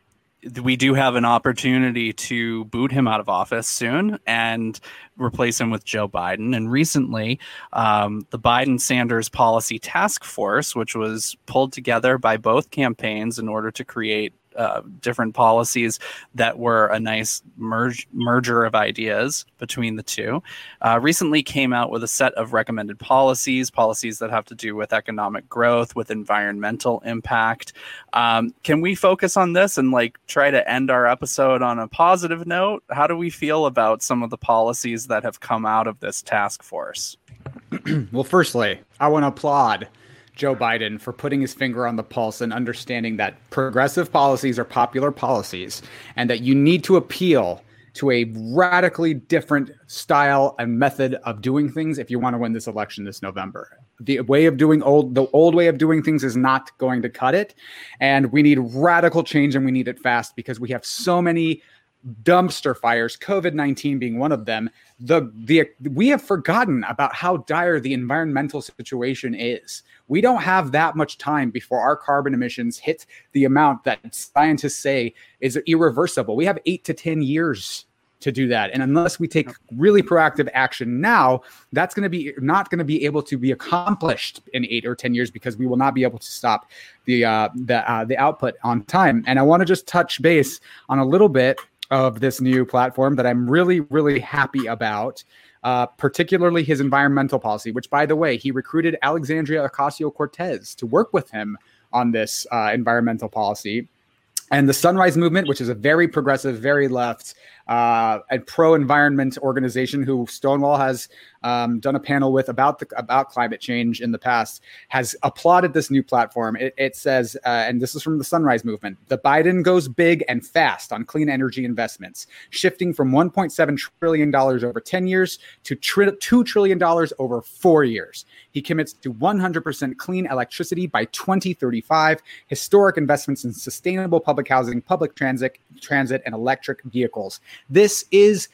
we do have an opportunity to boot him out of office soon and replace him with Joe Biden. And recently, um, the Biden Sanders Policy Task Force, which was pulled together by both campaigns in order to create uh, different policies that were a nice merge, merger of ideas between the two. Uh, recently came out with a set of recommended policies, policies that have to do with economic growth, with environmental impact. Um, can we focus on this and like try to end our episode on a positive note? How do we feel about some of the policies that have come out of this task force? well, firstly, I want to applaud Joe Biden for putting his finger on the pulse and understanding that progressive policies are popular policies and that you need to appeal to a radically different style and method of doing things if you want to win this election this November. The way of doing old the old way of doing things is not going to cut it and we need radical change and we need it fast because we have so many dumpster fires, COVID 19 being one of them, the, the, we have forgotten about how dire the environmental situation is. We don't have that much time before our carbon emissions hit the amount that scientists say is irreversible. We have eight to 10 years to do that. And unless we take really proactive action now, that's going to be not going to be able to be accomplished in eight or 10 years because we will not be able to stop the, uh, the, uh, the output on time. And I want to just touch base on a little bit of this new platform that I'm really, really happy about. Uh, particularly his environmental policy, which, by the way, he recruited Alexandria Ocasio Cortez to work with him on this uh, environmental policy. And the Sunrise Movement, which is a very progressive, very left, uh, a pro environment organization who Stonewall has um, done a panel with about the about climate change in the past, has applauded this new platform. It, it says, uh, and this is from the Sunrise Movement: the Biden goes big and fast on clean energy investments, shifting from 1.7 trillion dollars over 10 years to tri- two trillion dollars over four years. He commits to 100% clean electricity by 2035, historic investments in sustainable public housing, public transit, transit, and electric vehicles. This is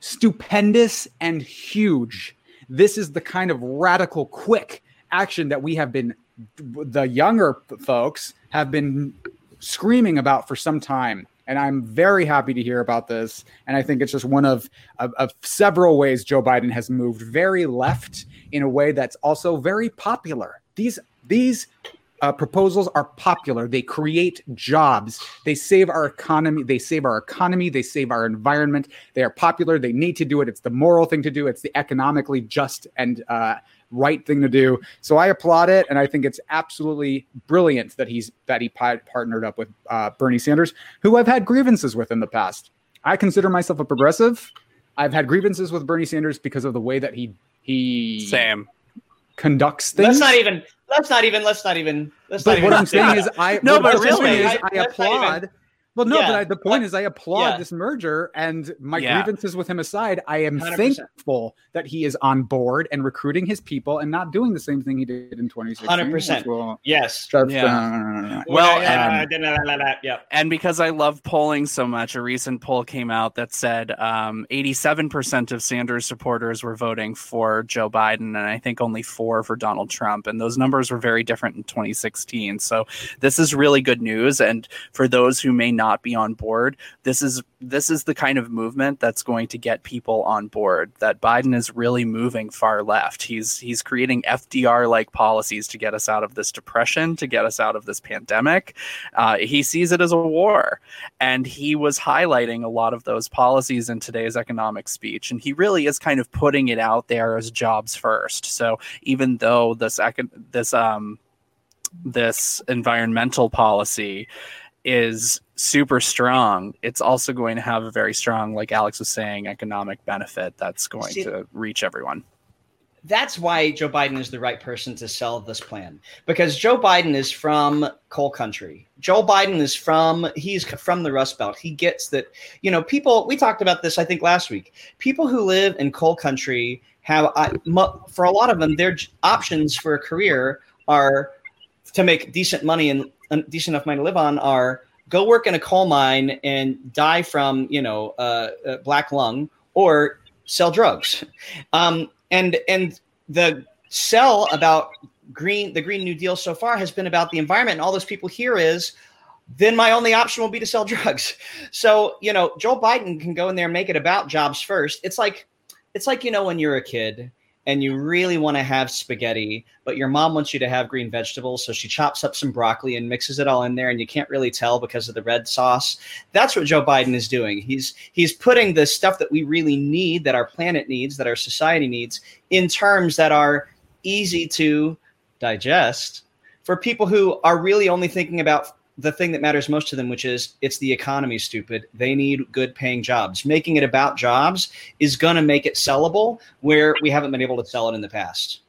stupendous and huge. This is the kind of radical, quick action that we have been, the younger folks have been screaming about for some time. And I'm very happy to hear about this. And I think it's just one of, of, of several ways Joe Biden has moved very left in a way that's also very popular. These these uh, proposals are popular. They create jobs. They save our economy. They save our economy. They save our environment. They are popular. They need to do it. It's the moral thing to do. It's the economically just and uh, right thing to do. So I applaud it, and I think it's absolutely brilliant that he's that he partnered up with uh, Bernie Sanders, who I've had grievances with in the past. I consider myself a progressive. I've had grievances with Bernie Sanders because of the way that he he Sam conducts things. Let's not even. Let's not even. Let's not even. Let's But not what even I'm saying is, I No, but really, is, I- I, let's even- applaud. Well, no, Yeah, but I, the point but- is, I applaud yeah. this merger, and my Yeah. grievances with him aside, I am 100%. thankful that he is on board and recruiting his people and not doing the same thing he did in 2016. 100%. will Yes. just, Yeah. uh, Well, yeah, yeah. And because I love polling so much, a recent poll came out that said um, 87% of Sanders supporters were voting for Joe Biden, and I think only four for Donald Trump. And those numbers were very different in 2016. So this is really good news. And for those who may not be on board, this is this is the kind of movement that's going to get people on board. That Biden is really moving far left. He's he's creating FDR like policies to get us out of this depression, to get us out of this pandemic. Uh, he sees it as a war, and he was highlighting a lot of those policies in today's economic speech. And he really is kind of putting it out there as jobs first. So even though this econ- this um this environmental policy is super strong, it's also going to have a very strong, like Alex was saying, economic benefit that's going See- to reach everyone. That's why Joe Biden is the right person to sell this plan because Joe Biden is from coal country. Joe Biden is from he's from the Rust Belt. He gets that, you know, people we talked about this I think last week. People who live in coal country have for a lot of them their options for a career are to make decent money and decent enough money to live on are go work in a coal mine and die from you know uh, black lung or sell drugs. Um, and and the sell about green the green new deal so far has been about the environment. And all those people here is then my only option will be to sell drugs. So you know joe biden can go in there and make it about jobs first. It's like it's like you know when you're a kid and you really want to have spaghetti, but your mom wants you to have green vegetables. So she chops up some broccoli and mixes it all in there, and you can't really tell because of the red sauce. That's what Joe Biden is doing. He's he's putting the stuff that we really need, that our planet needs, that our society needs, in terms that are easy to digest for people who are really only thinking about the thing that matters most to them, which is it's the economy, stupid. They need good paying jobs. Making it about jobs is going to make it sellable where we haven't been able to sell it in the past.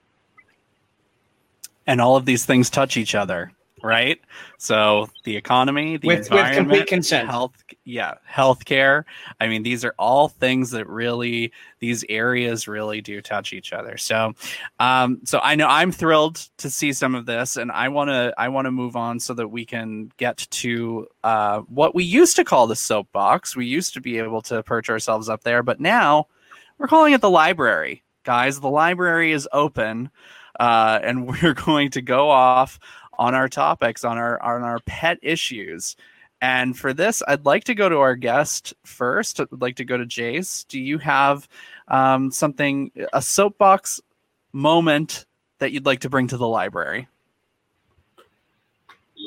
And all of these things touch each other, right? So the economy, the With- with environment, complete consent. health, yeah, healthcare. I mean, these are all things that really these areas really do touch each other. So, um, so I know I'm thrilled to see some of this, and I want to I want to move on so that we can get to uh, what we used to call the soapbox. We used to be able to perch ourselves up there, but now we're calling it the library, guys. The library is open, uh, and we're going to go off on our topics, on our on our pet issues. And for this, I'd like to go to our guest first. I'd like to go to Jace. Do you have um, something, a soapbox moment that you'd like to bring to the library?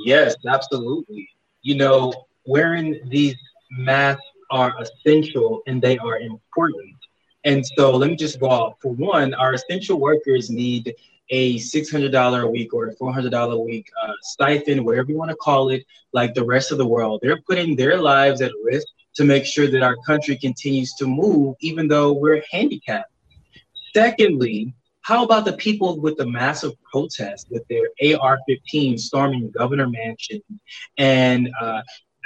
Yes, absolutely. You know, wearing these masks are essential and they are important. And so let me just go off. For one, our essential workers need a $600 a week or a $400 a week uh, stipend, whatever you want to call it, like the rest of the world. They're putting their lives at risk to make sure that our country continues to move, even though we're handicapped. Secondly, how about the people with the massive protest with their AR-15 storming Governor Mansion and uh,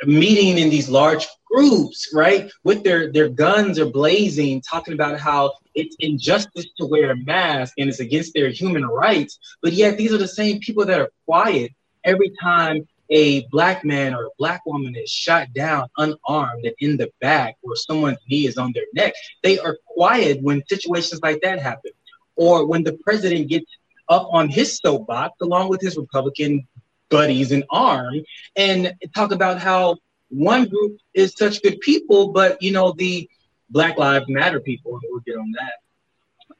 meeting in these large groups, right? With their their guns are blazing, talking about how it's injustice to wear a mask and it's against their human rights. But yet these are the same people that are quiet every time a black man or a black woman is shot down unarmed and in the back or someone's knee is on their neck. They are quiet when situations like that happen. Or when the president gets up on his soapbox along with his Republican buddies in arm and talk about how one group is such good people, but you know, the Black Lives Matter people, and we'll get on that,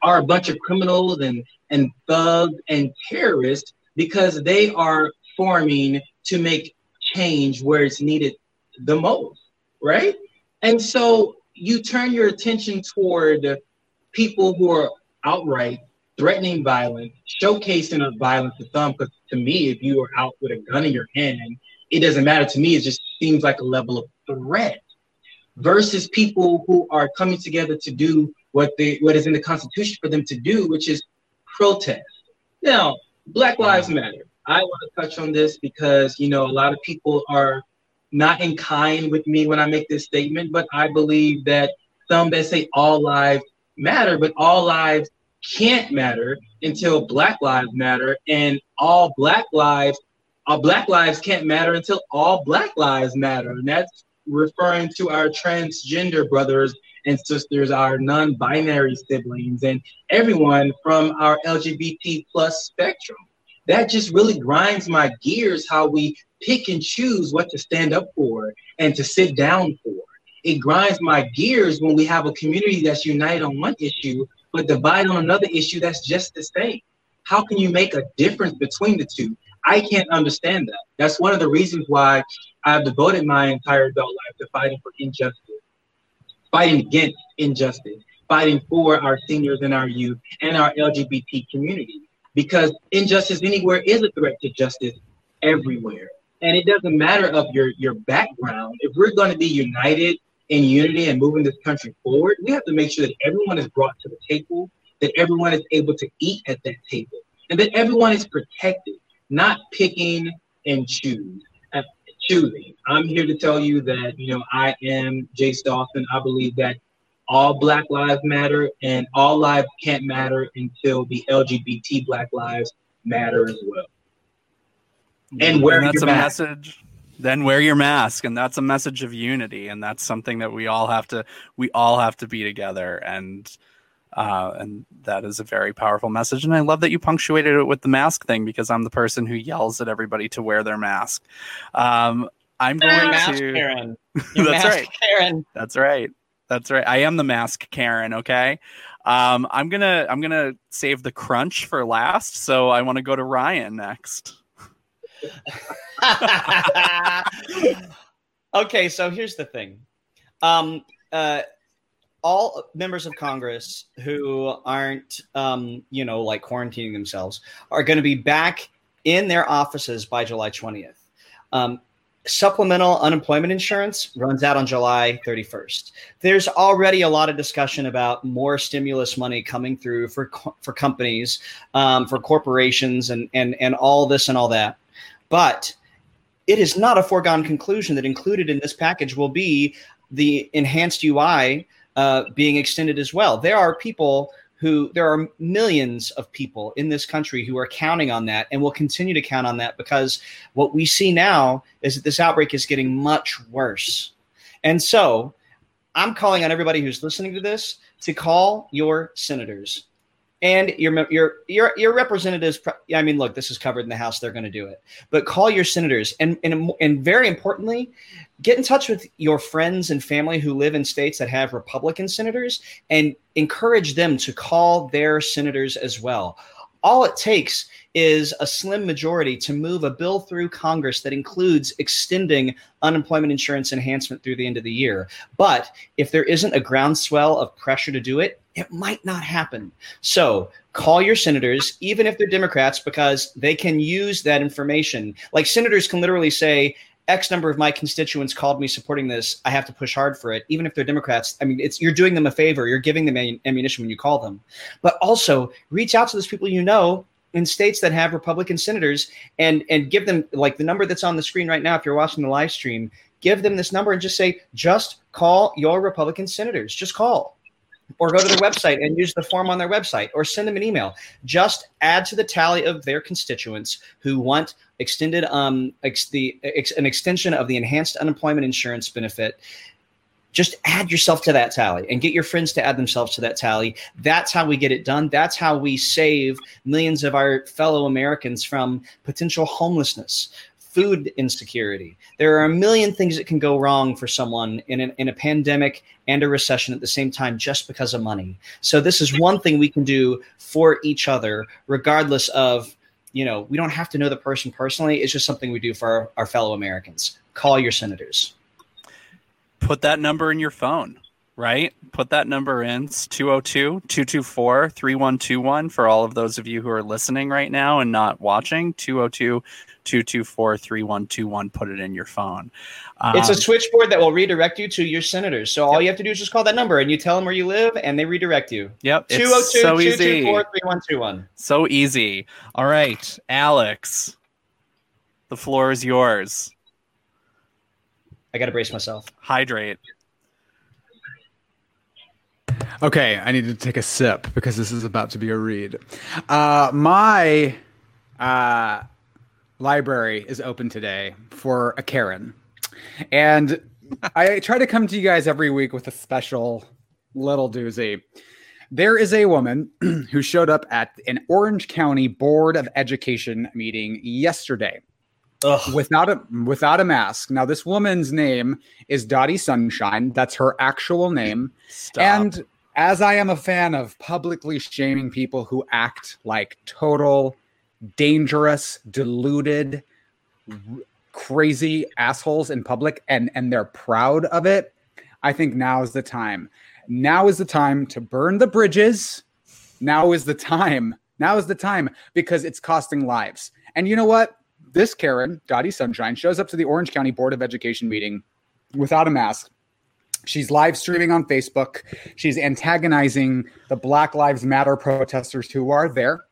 are a bunch of criminals and, and thugs and terrorists because they are forming to make change where it's needed the most, right? And so you turn your attention toward people who are outright threatening violence, showcasing of violence to some. Because to me, if you are out with a gun in your hand, it doesn't matter to me. It just seems like a level of threat. versus people who are coming together to do what they what is in the Constitution for them to do, which is protest. Now, Black Lives mm-hmm. Matter. I want to touch on this because you know a lot of people are not in kind with me when I make this statement, but I believe that some that say all lives matter, but all lives can't matter until Black Lives matter, and all Black lives, all Black lives can't matter until all Black lives matter, and that's referring to our transgender brothers and sisters, our non-binary siblings, and everyone from our LGBT plus spectrum. That just really grinds my gears how we pick and choose what to stand up for and to sit down for. It grinds my gears when we have a community that's united on one issue, but divide on another issue that's just the same. How can you make a difference between the two? I can't understand that. That's one of the reasons why I've devoted my entire adult life to fighting for injustice, fighting against injustice, fighting for our seniors and our youth and our LGBT community. Because injustice anywhere is a threat to justice everywhere. And it doesn't matter of your, your background. If we're going to be united in unity and moving this country forward, we have to make sure that everyone is brought to the table, that everyone is able to eat at that table, and that everyone is protected, not picking and choose uh, choosing. I'm here to tell you that, you know, I am Jace Dawson. I believe that all Black Lives Matter and all lives can't matter until the LGBT Black Lives matter as well. And and that's a message. Then wear your mask, and that's a message of unity, and that's something that we all have to we all have to be together, and uh, and that is a very powerful message. And I love that you punctuated it with the mask thing because I'm the person who yells at everybody to wear their mask. Um, I'm going mask to. Karen. that's mask right, Karen. That's right. That's right. I am the mask Karen. Okay. Um, I'm gonna I'm gonna save the crunch for last, so I want to go to Ryan next. okay, so here's the thing. Um, uh, all members of Congress who aren't, um, you know, like quarantining themselves are going to be back in their offices by July 20th. Um, supplemental unemployment insurance runs out on July 31st. There's already a lot of discussion about more stimulus money coming through for for companies, um, for corporations, and and and all this and all that. But it is not a foregone conclusion that included in this package will be the enhanced UI uh, being extended as well. There are people who there are millions of people in this country who are counting on that and will continue to count on that because what we see now is that this outbreak is getting much worse. And so I'm calling on everybody who's listening to this to call your senators and your your your your representatives. I mean, look, this is covered in the House; they're going to do it. But call your senators, and and and very importantly, get in touch with your friends and family who live in states that have Republican senators, and encourage them to call their senators as well. All it takes is a slim majority to move a bill through Congress that includes extending unemployment insurance enhancement through the end of the year. But if there isn't a groundswell of pressure to do it, it might not happen. So call your senators, even if they're Democrats, because they can use that information. Like senators can literally say, X number of my constituents called me supporting this. I have to push hard for it, even if they're Democrats. I mean, it's you're doing them a favor. You're giving them ammunition when you call them, but also reach out to those people you know in states that have Republican senators and and give them like the number that's on the screen right now. If you're watching the live stream, give them this number and just say, just call your Republican senators. Just call or go to their website and use the form on their website or send them an email. Just add to the tally of their constituents who want extended um ex- the ex- an extension of the enhanced unemployment insurance benefit. Just add yourself to that tally and get your friends to add themselves to that tally. That's how we get it done. That's how we save millions of our fellow Americans from potential homelessness, food insecurity. There are a million things that can go wrong for someone in, an, in a pandemic and a recession at the same time just because of money. So, this is one thing we can do for each other, regardless of, you know, we don't have to know the person personally. It's just something we do for our, our fellow Americans. Call your senators. Put that number in your phone right? Put that number in. It's 202 224 3121 for all of those of you who are listening right now and not watching. 202 224 3121. Put it in your phone. Um, It's a switchboard that will redirect you to your senators. So all you have to do is just call that number and you tell them where you live and they redirect you. Yep. It's 202 so easy. 224 3121. So easy. All right, Alex, the floor is yours. I got to brace myself. Hydrate. Okay, I need to take a sip because this is about to be a read. Uh, my uh, library is open today for a Karen. And I try to come to you guys every week with a special little doozy. There is a woman who showed up at an Orange County Board of Education meeting yesterday Ugh. without a without a mask. Now this woman's name is Dottie Sunshine. That's her actual name. Stop. And as I am a fan of publicly shaming people who act like total, dangerous, deluded, r- crazy assholes in public and, and they're proud of it, I think now is the time. Now is the time to burn the bridges. Now is the time. Now is the time because it's costing lives. And you know what? This Karen, Dottie Sunshine, shows up to the Orange County Board of Education meeting without a mask. She's live streaming on Facebook. She's antagonizing the Black Lives Matter protesters who are there.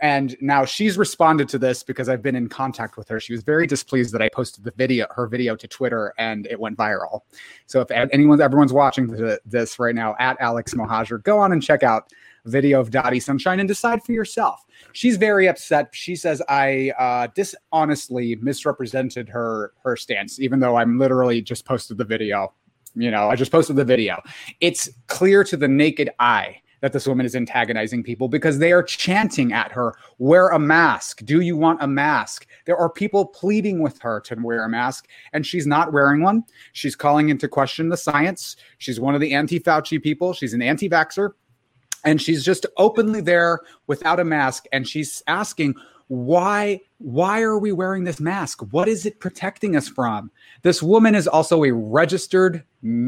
And now she's responded to this because I've been in contact with her. She was very displeased that I posted the video, her video to Twitter, and it went viral. So if anyone, everyone's watching this right now at Alex Mohajer, go on and check out video of Dottie Sunshine and decide for yourself. She's very upset. She says I uh, dishonestly misrepresented her her stance, even though I'm literally just posted the video you know, I just posted the video. It's clear to the naked eye that this woman is antagonizing people because they are chanting at her, wear a mask. Do you want a mask? There are people pleading with her to wear a mask, and she's not wearing one. She's calling into question the science. She's one of the anti Fauci people. She's an anti vaxxer. And she's just openly there without a mask. And she's asking, why why are we wearing this mask? What is it protecting us from? This woman is also a registered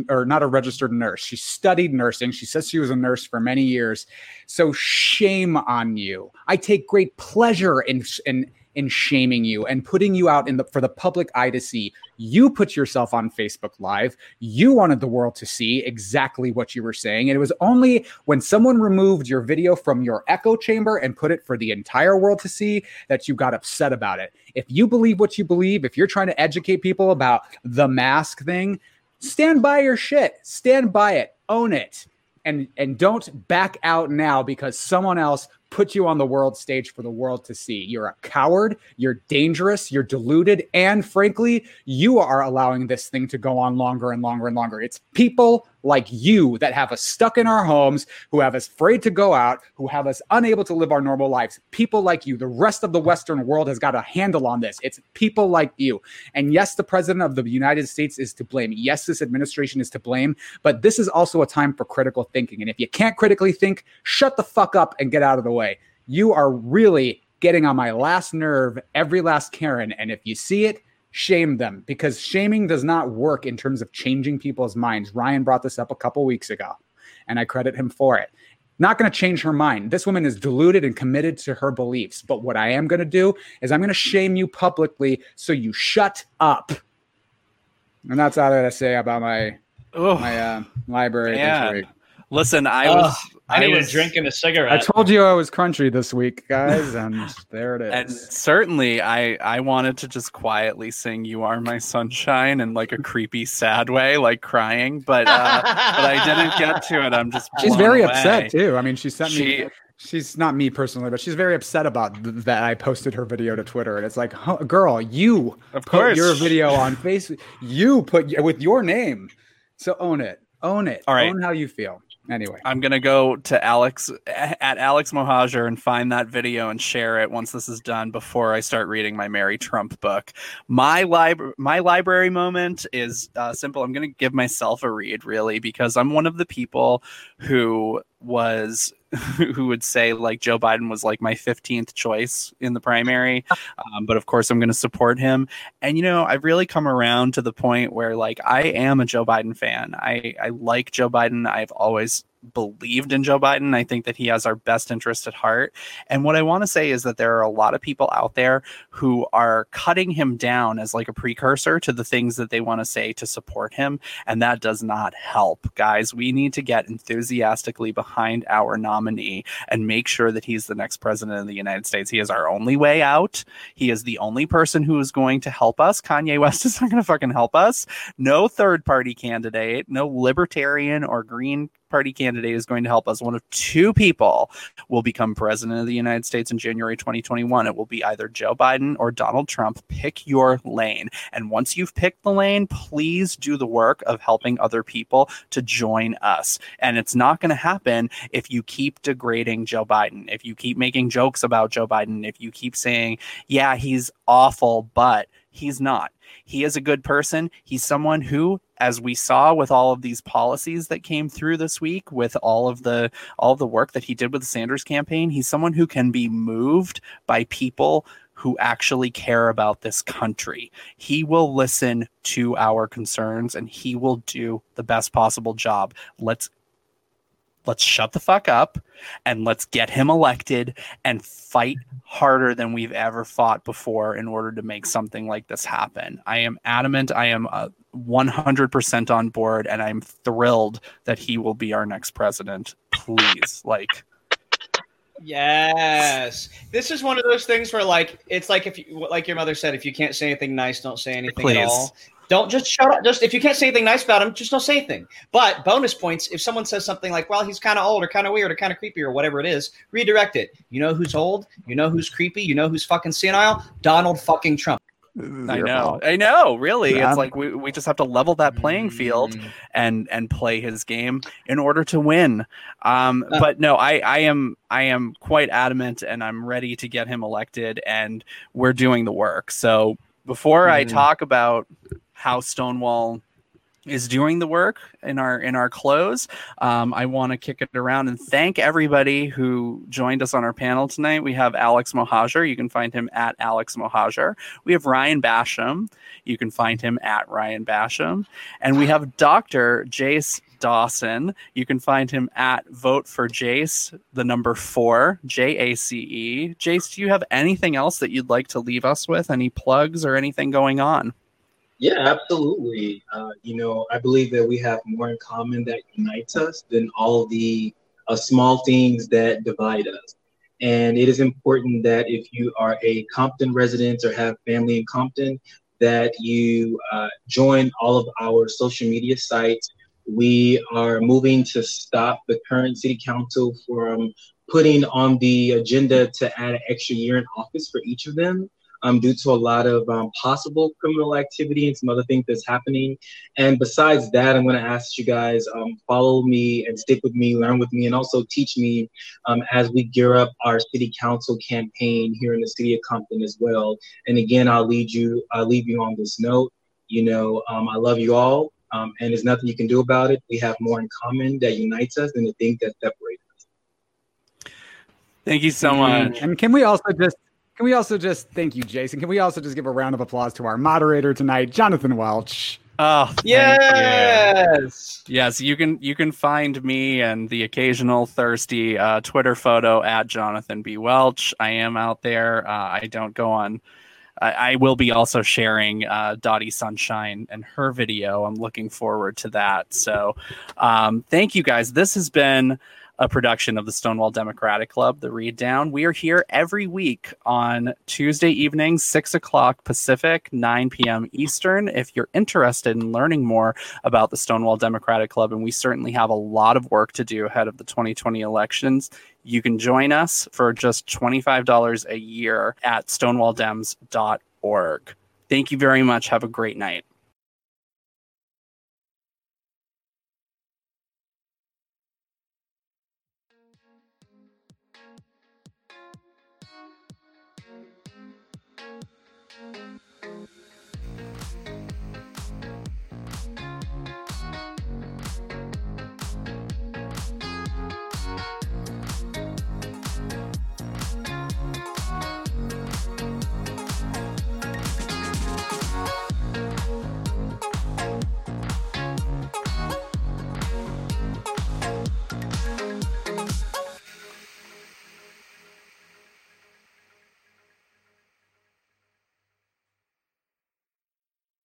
or not a registered nurse. She studied nursing. She says she was a nurse for many years. So shame on you. I take great pleasure in in in shaming you and putting you out in the for the public eye to see. You put yourself on facebook live. You wanted the world to see exactly what you were saying. And it was only when someone removed your video from your echo chamber and put it for the entire world to see that you got upset about it. If you believe what you believe if you're trying to educate people about the mask thing stand by your shit. Stand by it. Own it. And and don't back out now because someone else put you on the world stage for the world to see. You're a coward, you're dangerous, you're deluded, and frankly, you are allowing this thing to go on longer and longer and longer. It's people like you that have us stuck in our homes, who have us afraid to go out, who have us unable to live our normal lives. People like you. The rest of the Western world has got a handle on this. It's people like you. And yes, the president of the United States is to blame. Yes, this administration is to blame, but this is also a time for critical thinking. And if you can't critically think, shut the fuck up and get out of the way. You are really getting on my last nerve, every last Karen. And if you see it, shame them because shaming does not work in terms of changing people's minds. Ryan brought this up a couple weeks ago, and I credit him for it. Not going to change her mind. This woman is deluded and committed to her beliefs. But what I am going to do is I'm going to shame you publicly so you shut up. And that's all I got to say about my Ugh, my uh, library. This man. week. Listen, I Ugh, was. I need was, a drink and a I cigarette. I told you I was crunchy this week, guys, and there it And certainly, I I wanted to just quietly sing "You Are My Sunshine" in like a creepy, sad way, like crying, but uh, but I didn't get to it. I'm just. She's very away. upset too. I mean, she sent me. She's not me personally, but she's very upset about th- that I posted her video to Twitter, and it's like, huh, girl, you of put course, your video on Facebook. You put y- with your name, so own it, own it, All right. own how you feel. Anyway, I'm gonna go to Alex at Alex Mohajer and find that video and share it once this is done before I start reading my Mary Trump book. My lib- my library moment is uh, simple. I'm gonna give myself a read really because I'm one of the people who was who would say like Joe Biden was like my 15th choice in the primary. Um, but of course, I'm going to support him. And, you know, I've really come around to the point where like I am a Joe Biden fan. I, I like Joe Biden. I've always believed in Joe Biden. I think that he has our best interest at heart. And what I want to say is that there are a lot of people out there who are cutting him down as like a precursor to the things that they want to say to support him. And that does not help. Guys, we need to get enthusiastically behind our nominee and make sure that he's the next president of the United States. He is our only way out. He is the only person who is going to help us. Kanye West is not going to fucking help us. No third party candidate, no libertarian or green party candidate is going to help us. One of two people will become president of the United States in January 2021. It will be either Joe Biden or Donald Trump. Pick your lane. And once you've picked the lane, please do the work of helping other people to join us. And it's not going to happen if you keep degrading Joe Biden, if you keep making jokes about Joe Biden, if you keep saying, yeah, he's awful, but he's not. He is a good person. He's someone who, as we saw with all of these policies that came through this week, with all of the all of the work that he did with the Sanders campaign, he's someone who can be moved by people who actually care about this country. He will listen to our concerns and he will do the best possible job. Let's let's shut the fuck up and let's get him elected and fight harder than we've ever fought before in order to make something like this happen. I am adamant. I am uh, 100% on board and I'm thrilled that he will be our next president. Please, like Yes. This is one of those things where like it's like if you like your mother said if you can't say anything nice, don't say anything Please. at all. Don't just shut up. Just if you can't say anything nice about him, just don't say anything. But bonus points if someone says something like, "Well, he's kind of old or kind of weird or kind of creepy or whatever it is," redirect it. You know who's old? You know who's creepy? You know who's fucking senile? Donald fucking Trump. I know. I know. Really, Yeah. it's like we, we just have to level that playing field Mm. and and play his game in order to win. Um, Uh, but no, I I am I am quite adamant, and I'm ready to get him elected, and we're doing the work. So before I Mhm. talk about how Stonewall is doing the work in our in our close. Um, I want to kick it around and thank everybody who joined us on our panel tonight. We have Alex Mohajer. You can find him at Alex Mohajer. We have Ryan Basham. You can find him at Ryan Basham. And we have Dr. Jace Dawson. You can find him at Vote for Jace, the number four, J A C E. Jace, do you have anything else that you'd like to leave us with? Any plugs or anything going on? Yeah, absolutely. Uh, you know, I believe that we have more in common that unites us than all the uh, small things that divide us. And it is important that if you are a Compton resident or have family in Compton, that you uh, join all of our social media sites. We are moving to stop the current city council from putting on the agenda to add an extra year in office for each of them um, due to a lot of um, possible criminal activity and some other things that's happening. And besides that, I'm going to ask you guys um, follow me and stick with me, learn with me, and also teach me um, as we gear up our city council campaign here in the city of Compton as well. And again, I'll lead you. I'll leave you on this note. You know, um, I love you all, um, and there's nothing you can do about it. We have more in common that unites us than the thing that separates. us. Thank you so much. And can we also just can we also just thank you, Jason? Can we also just give a round of applause to our moderator tonight, Jonathan Welch? Oh, thank you. Yes. Yes, you can you can find me and the occasional thirsty uh, Twitter photo at Jonathan B Welch. I am out there. Uh, I don't go on. I, I will be also sharing uh, Dottie Sunshine and her video. I'm looking forward to that. So, um, thank you guys. This has been a production of the Stonewall Democratic Club, the Read Down. We are here every week on Tuesday evenings, 6 o'clock Pacific, 9 p.m. Eastern. If you're interested in learning more about the Stonewall Democratic Club, and we certainly have a lot of work to do ahead of the 2020 elections, you can join us for just $25 a year at stonewalldems.org. Thank you very much. Have a great night.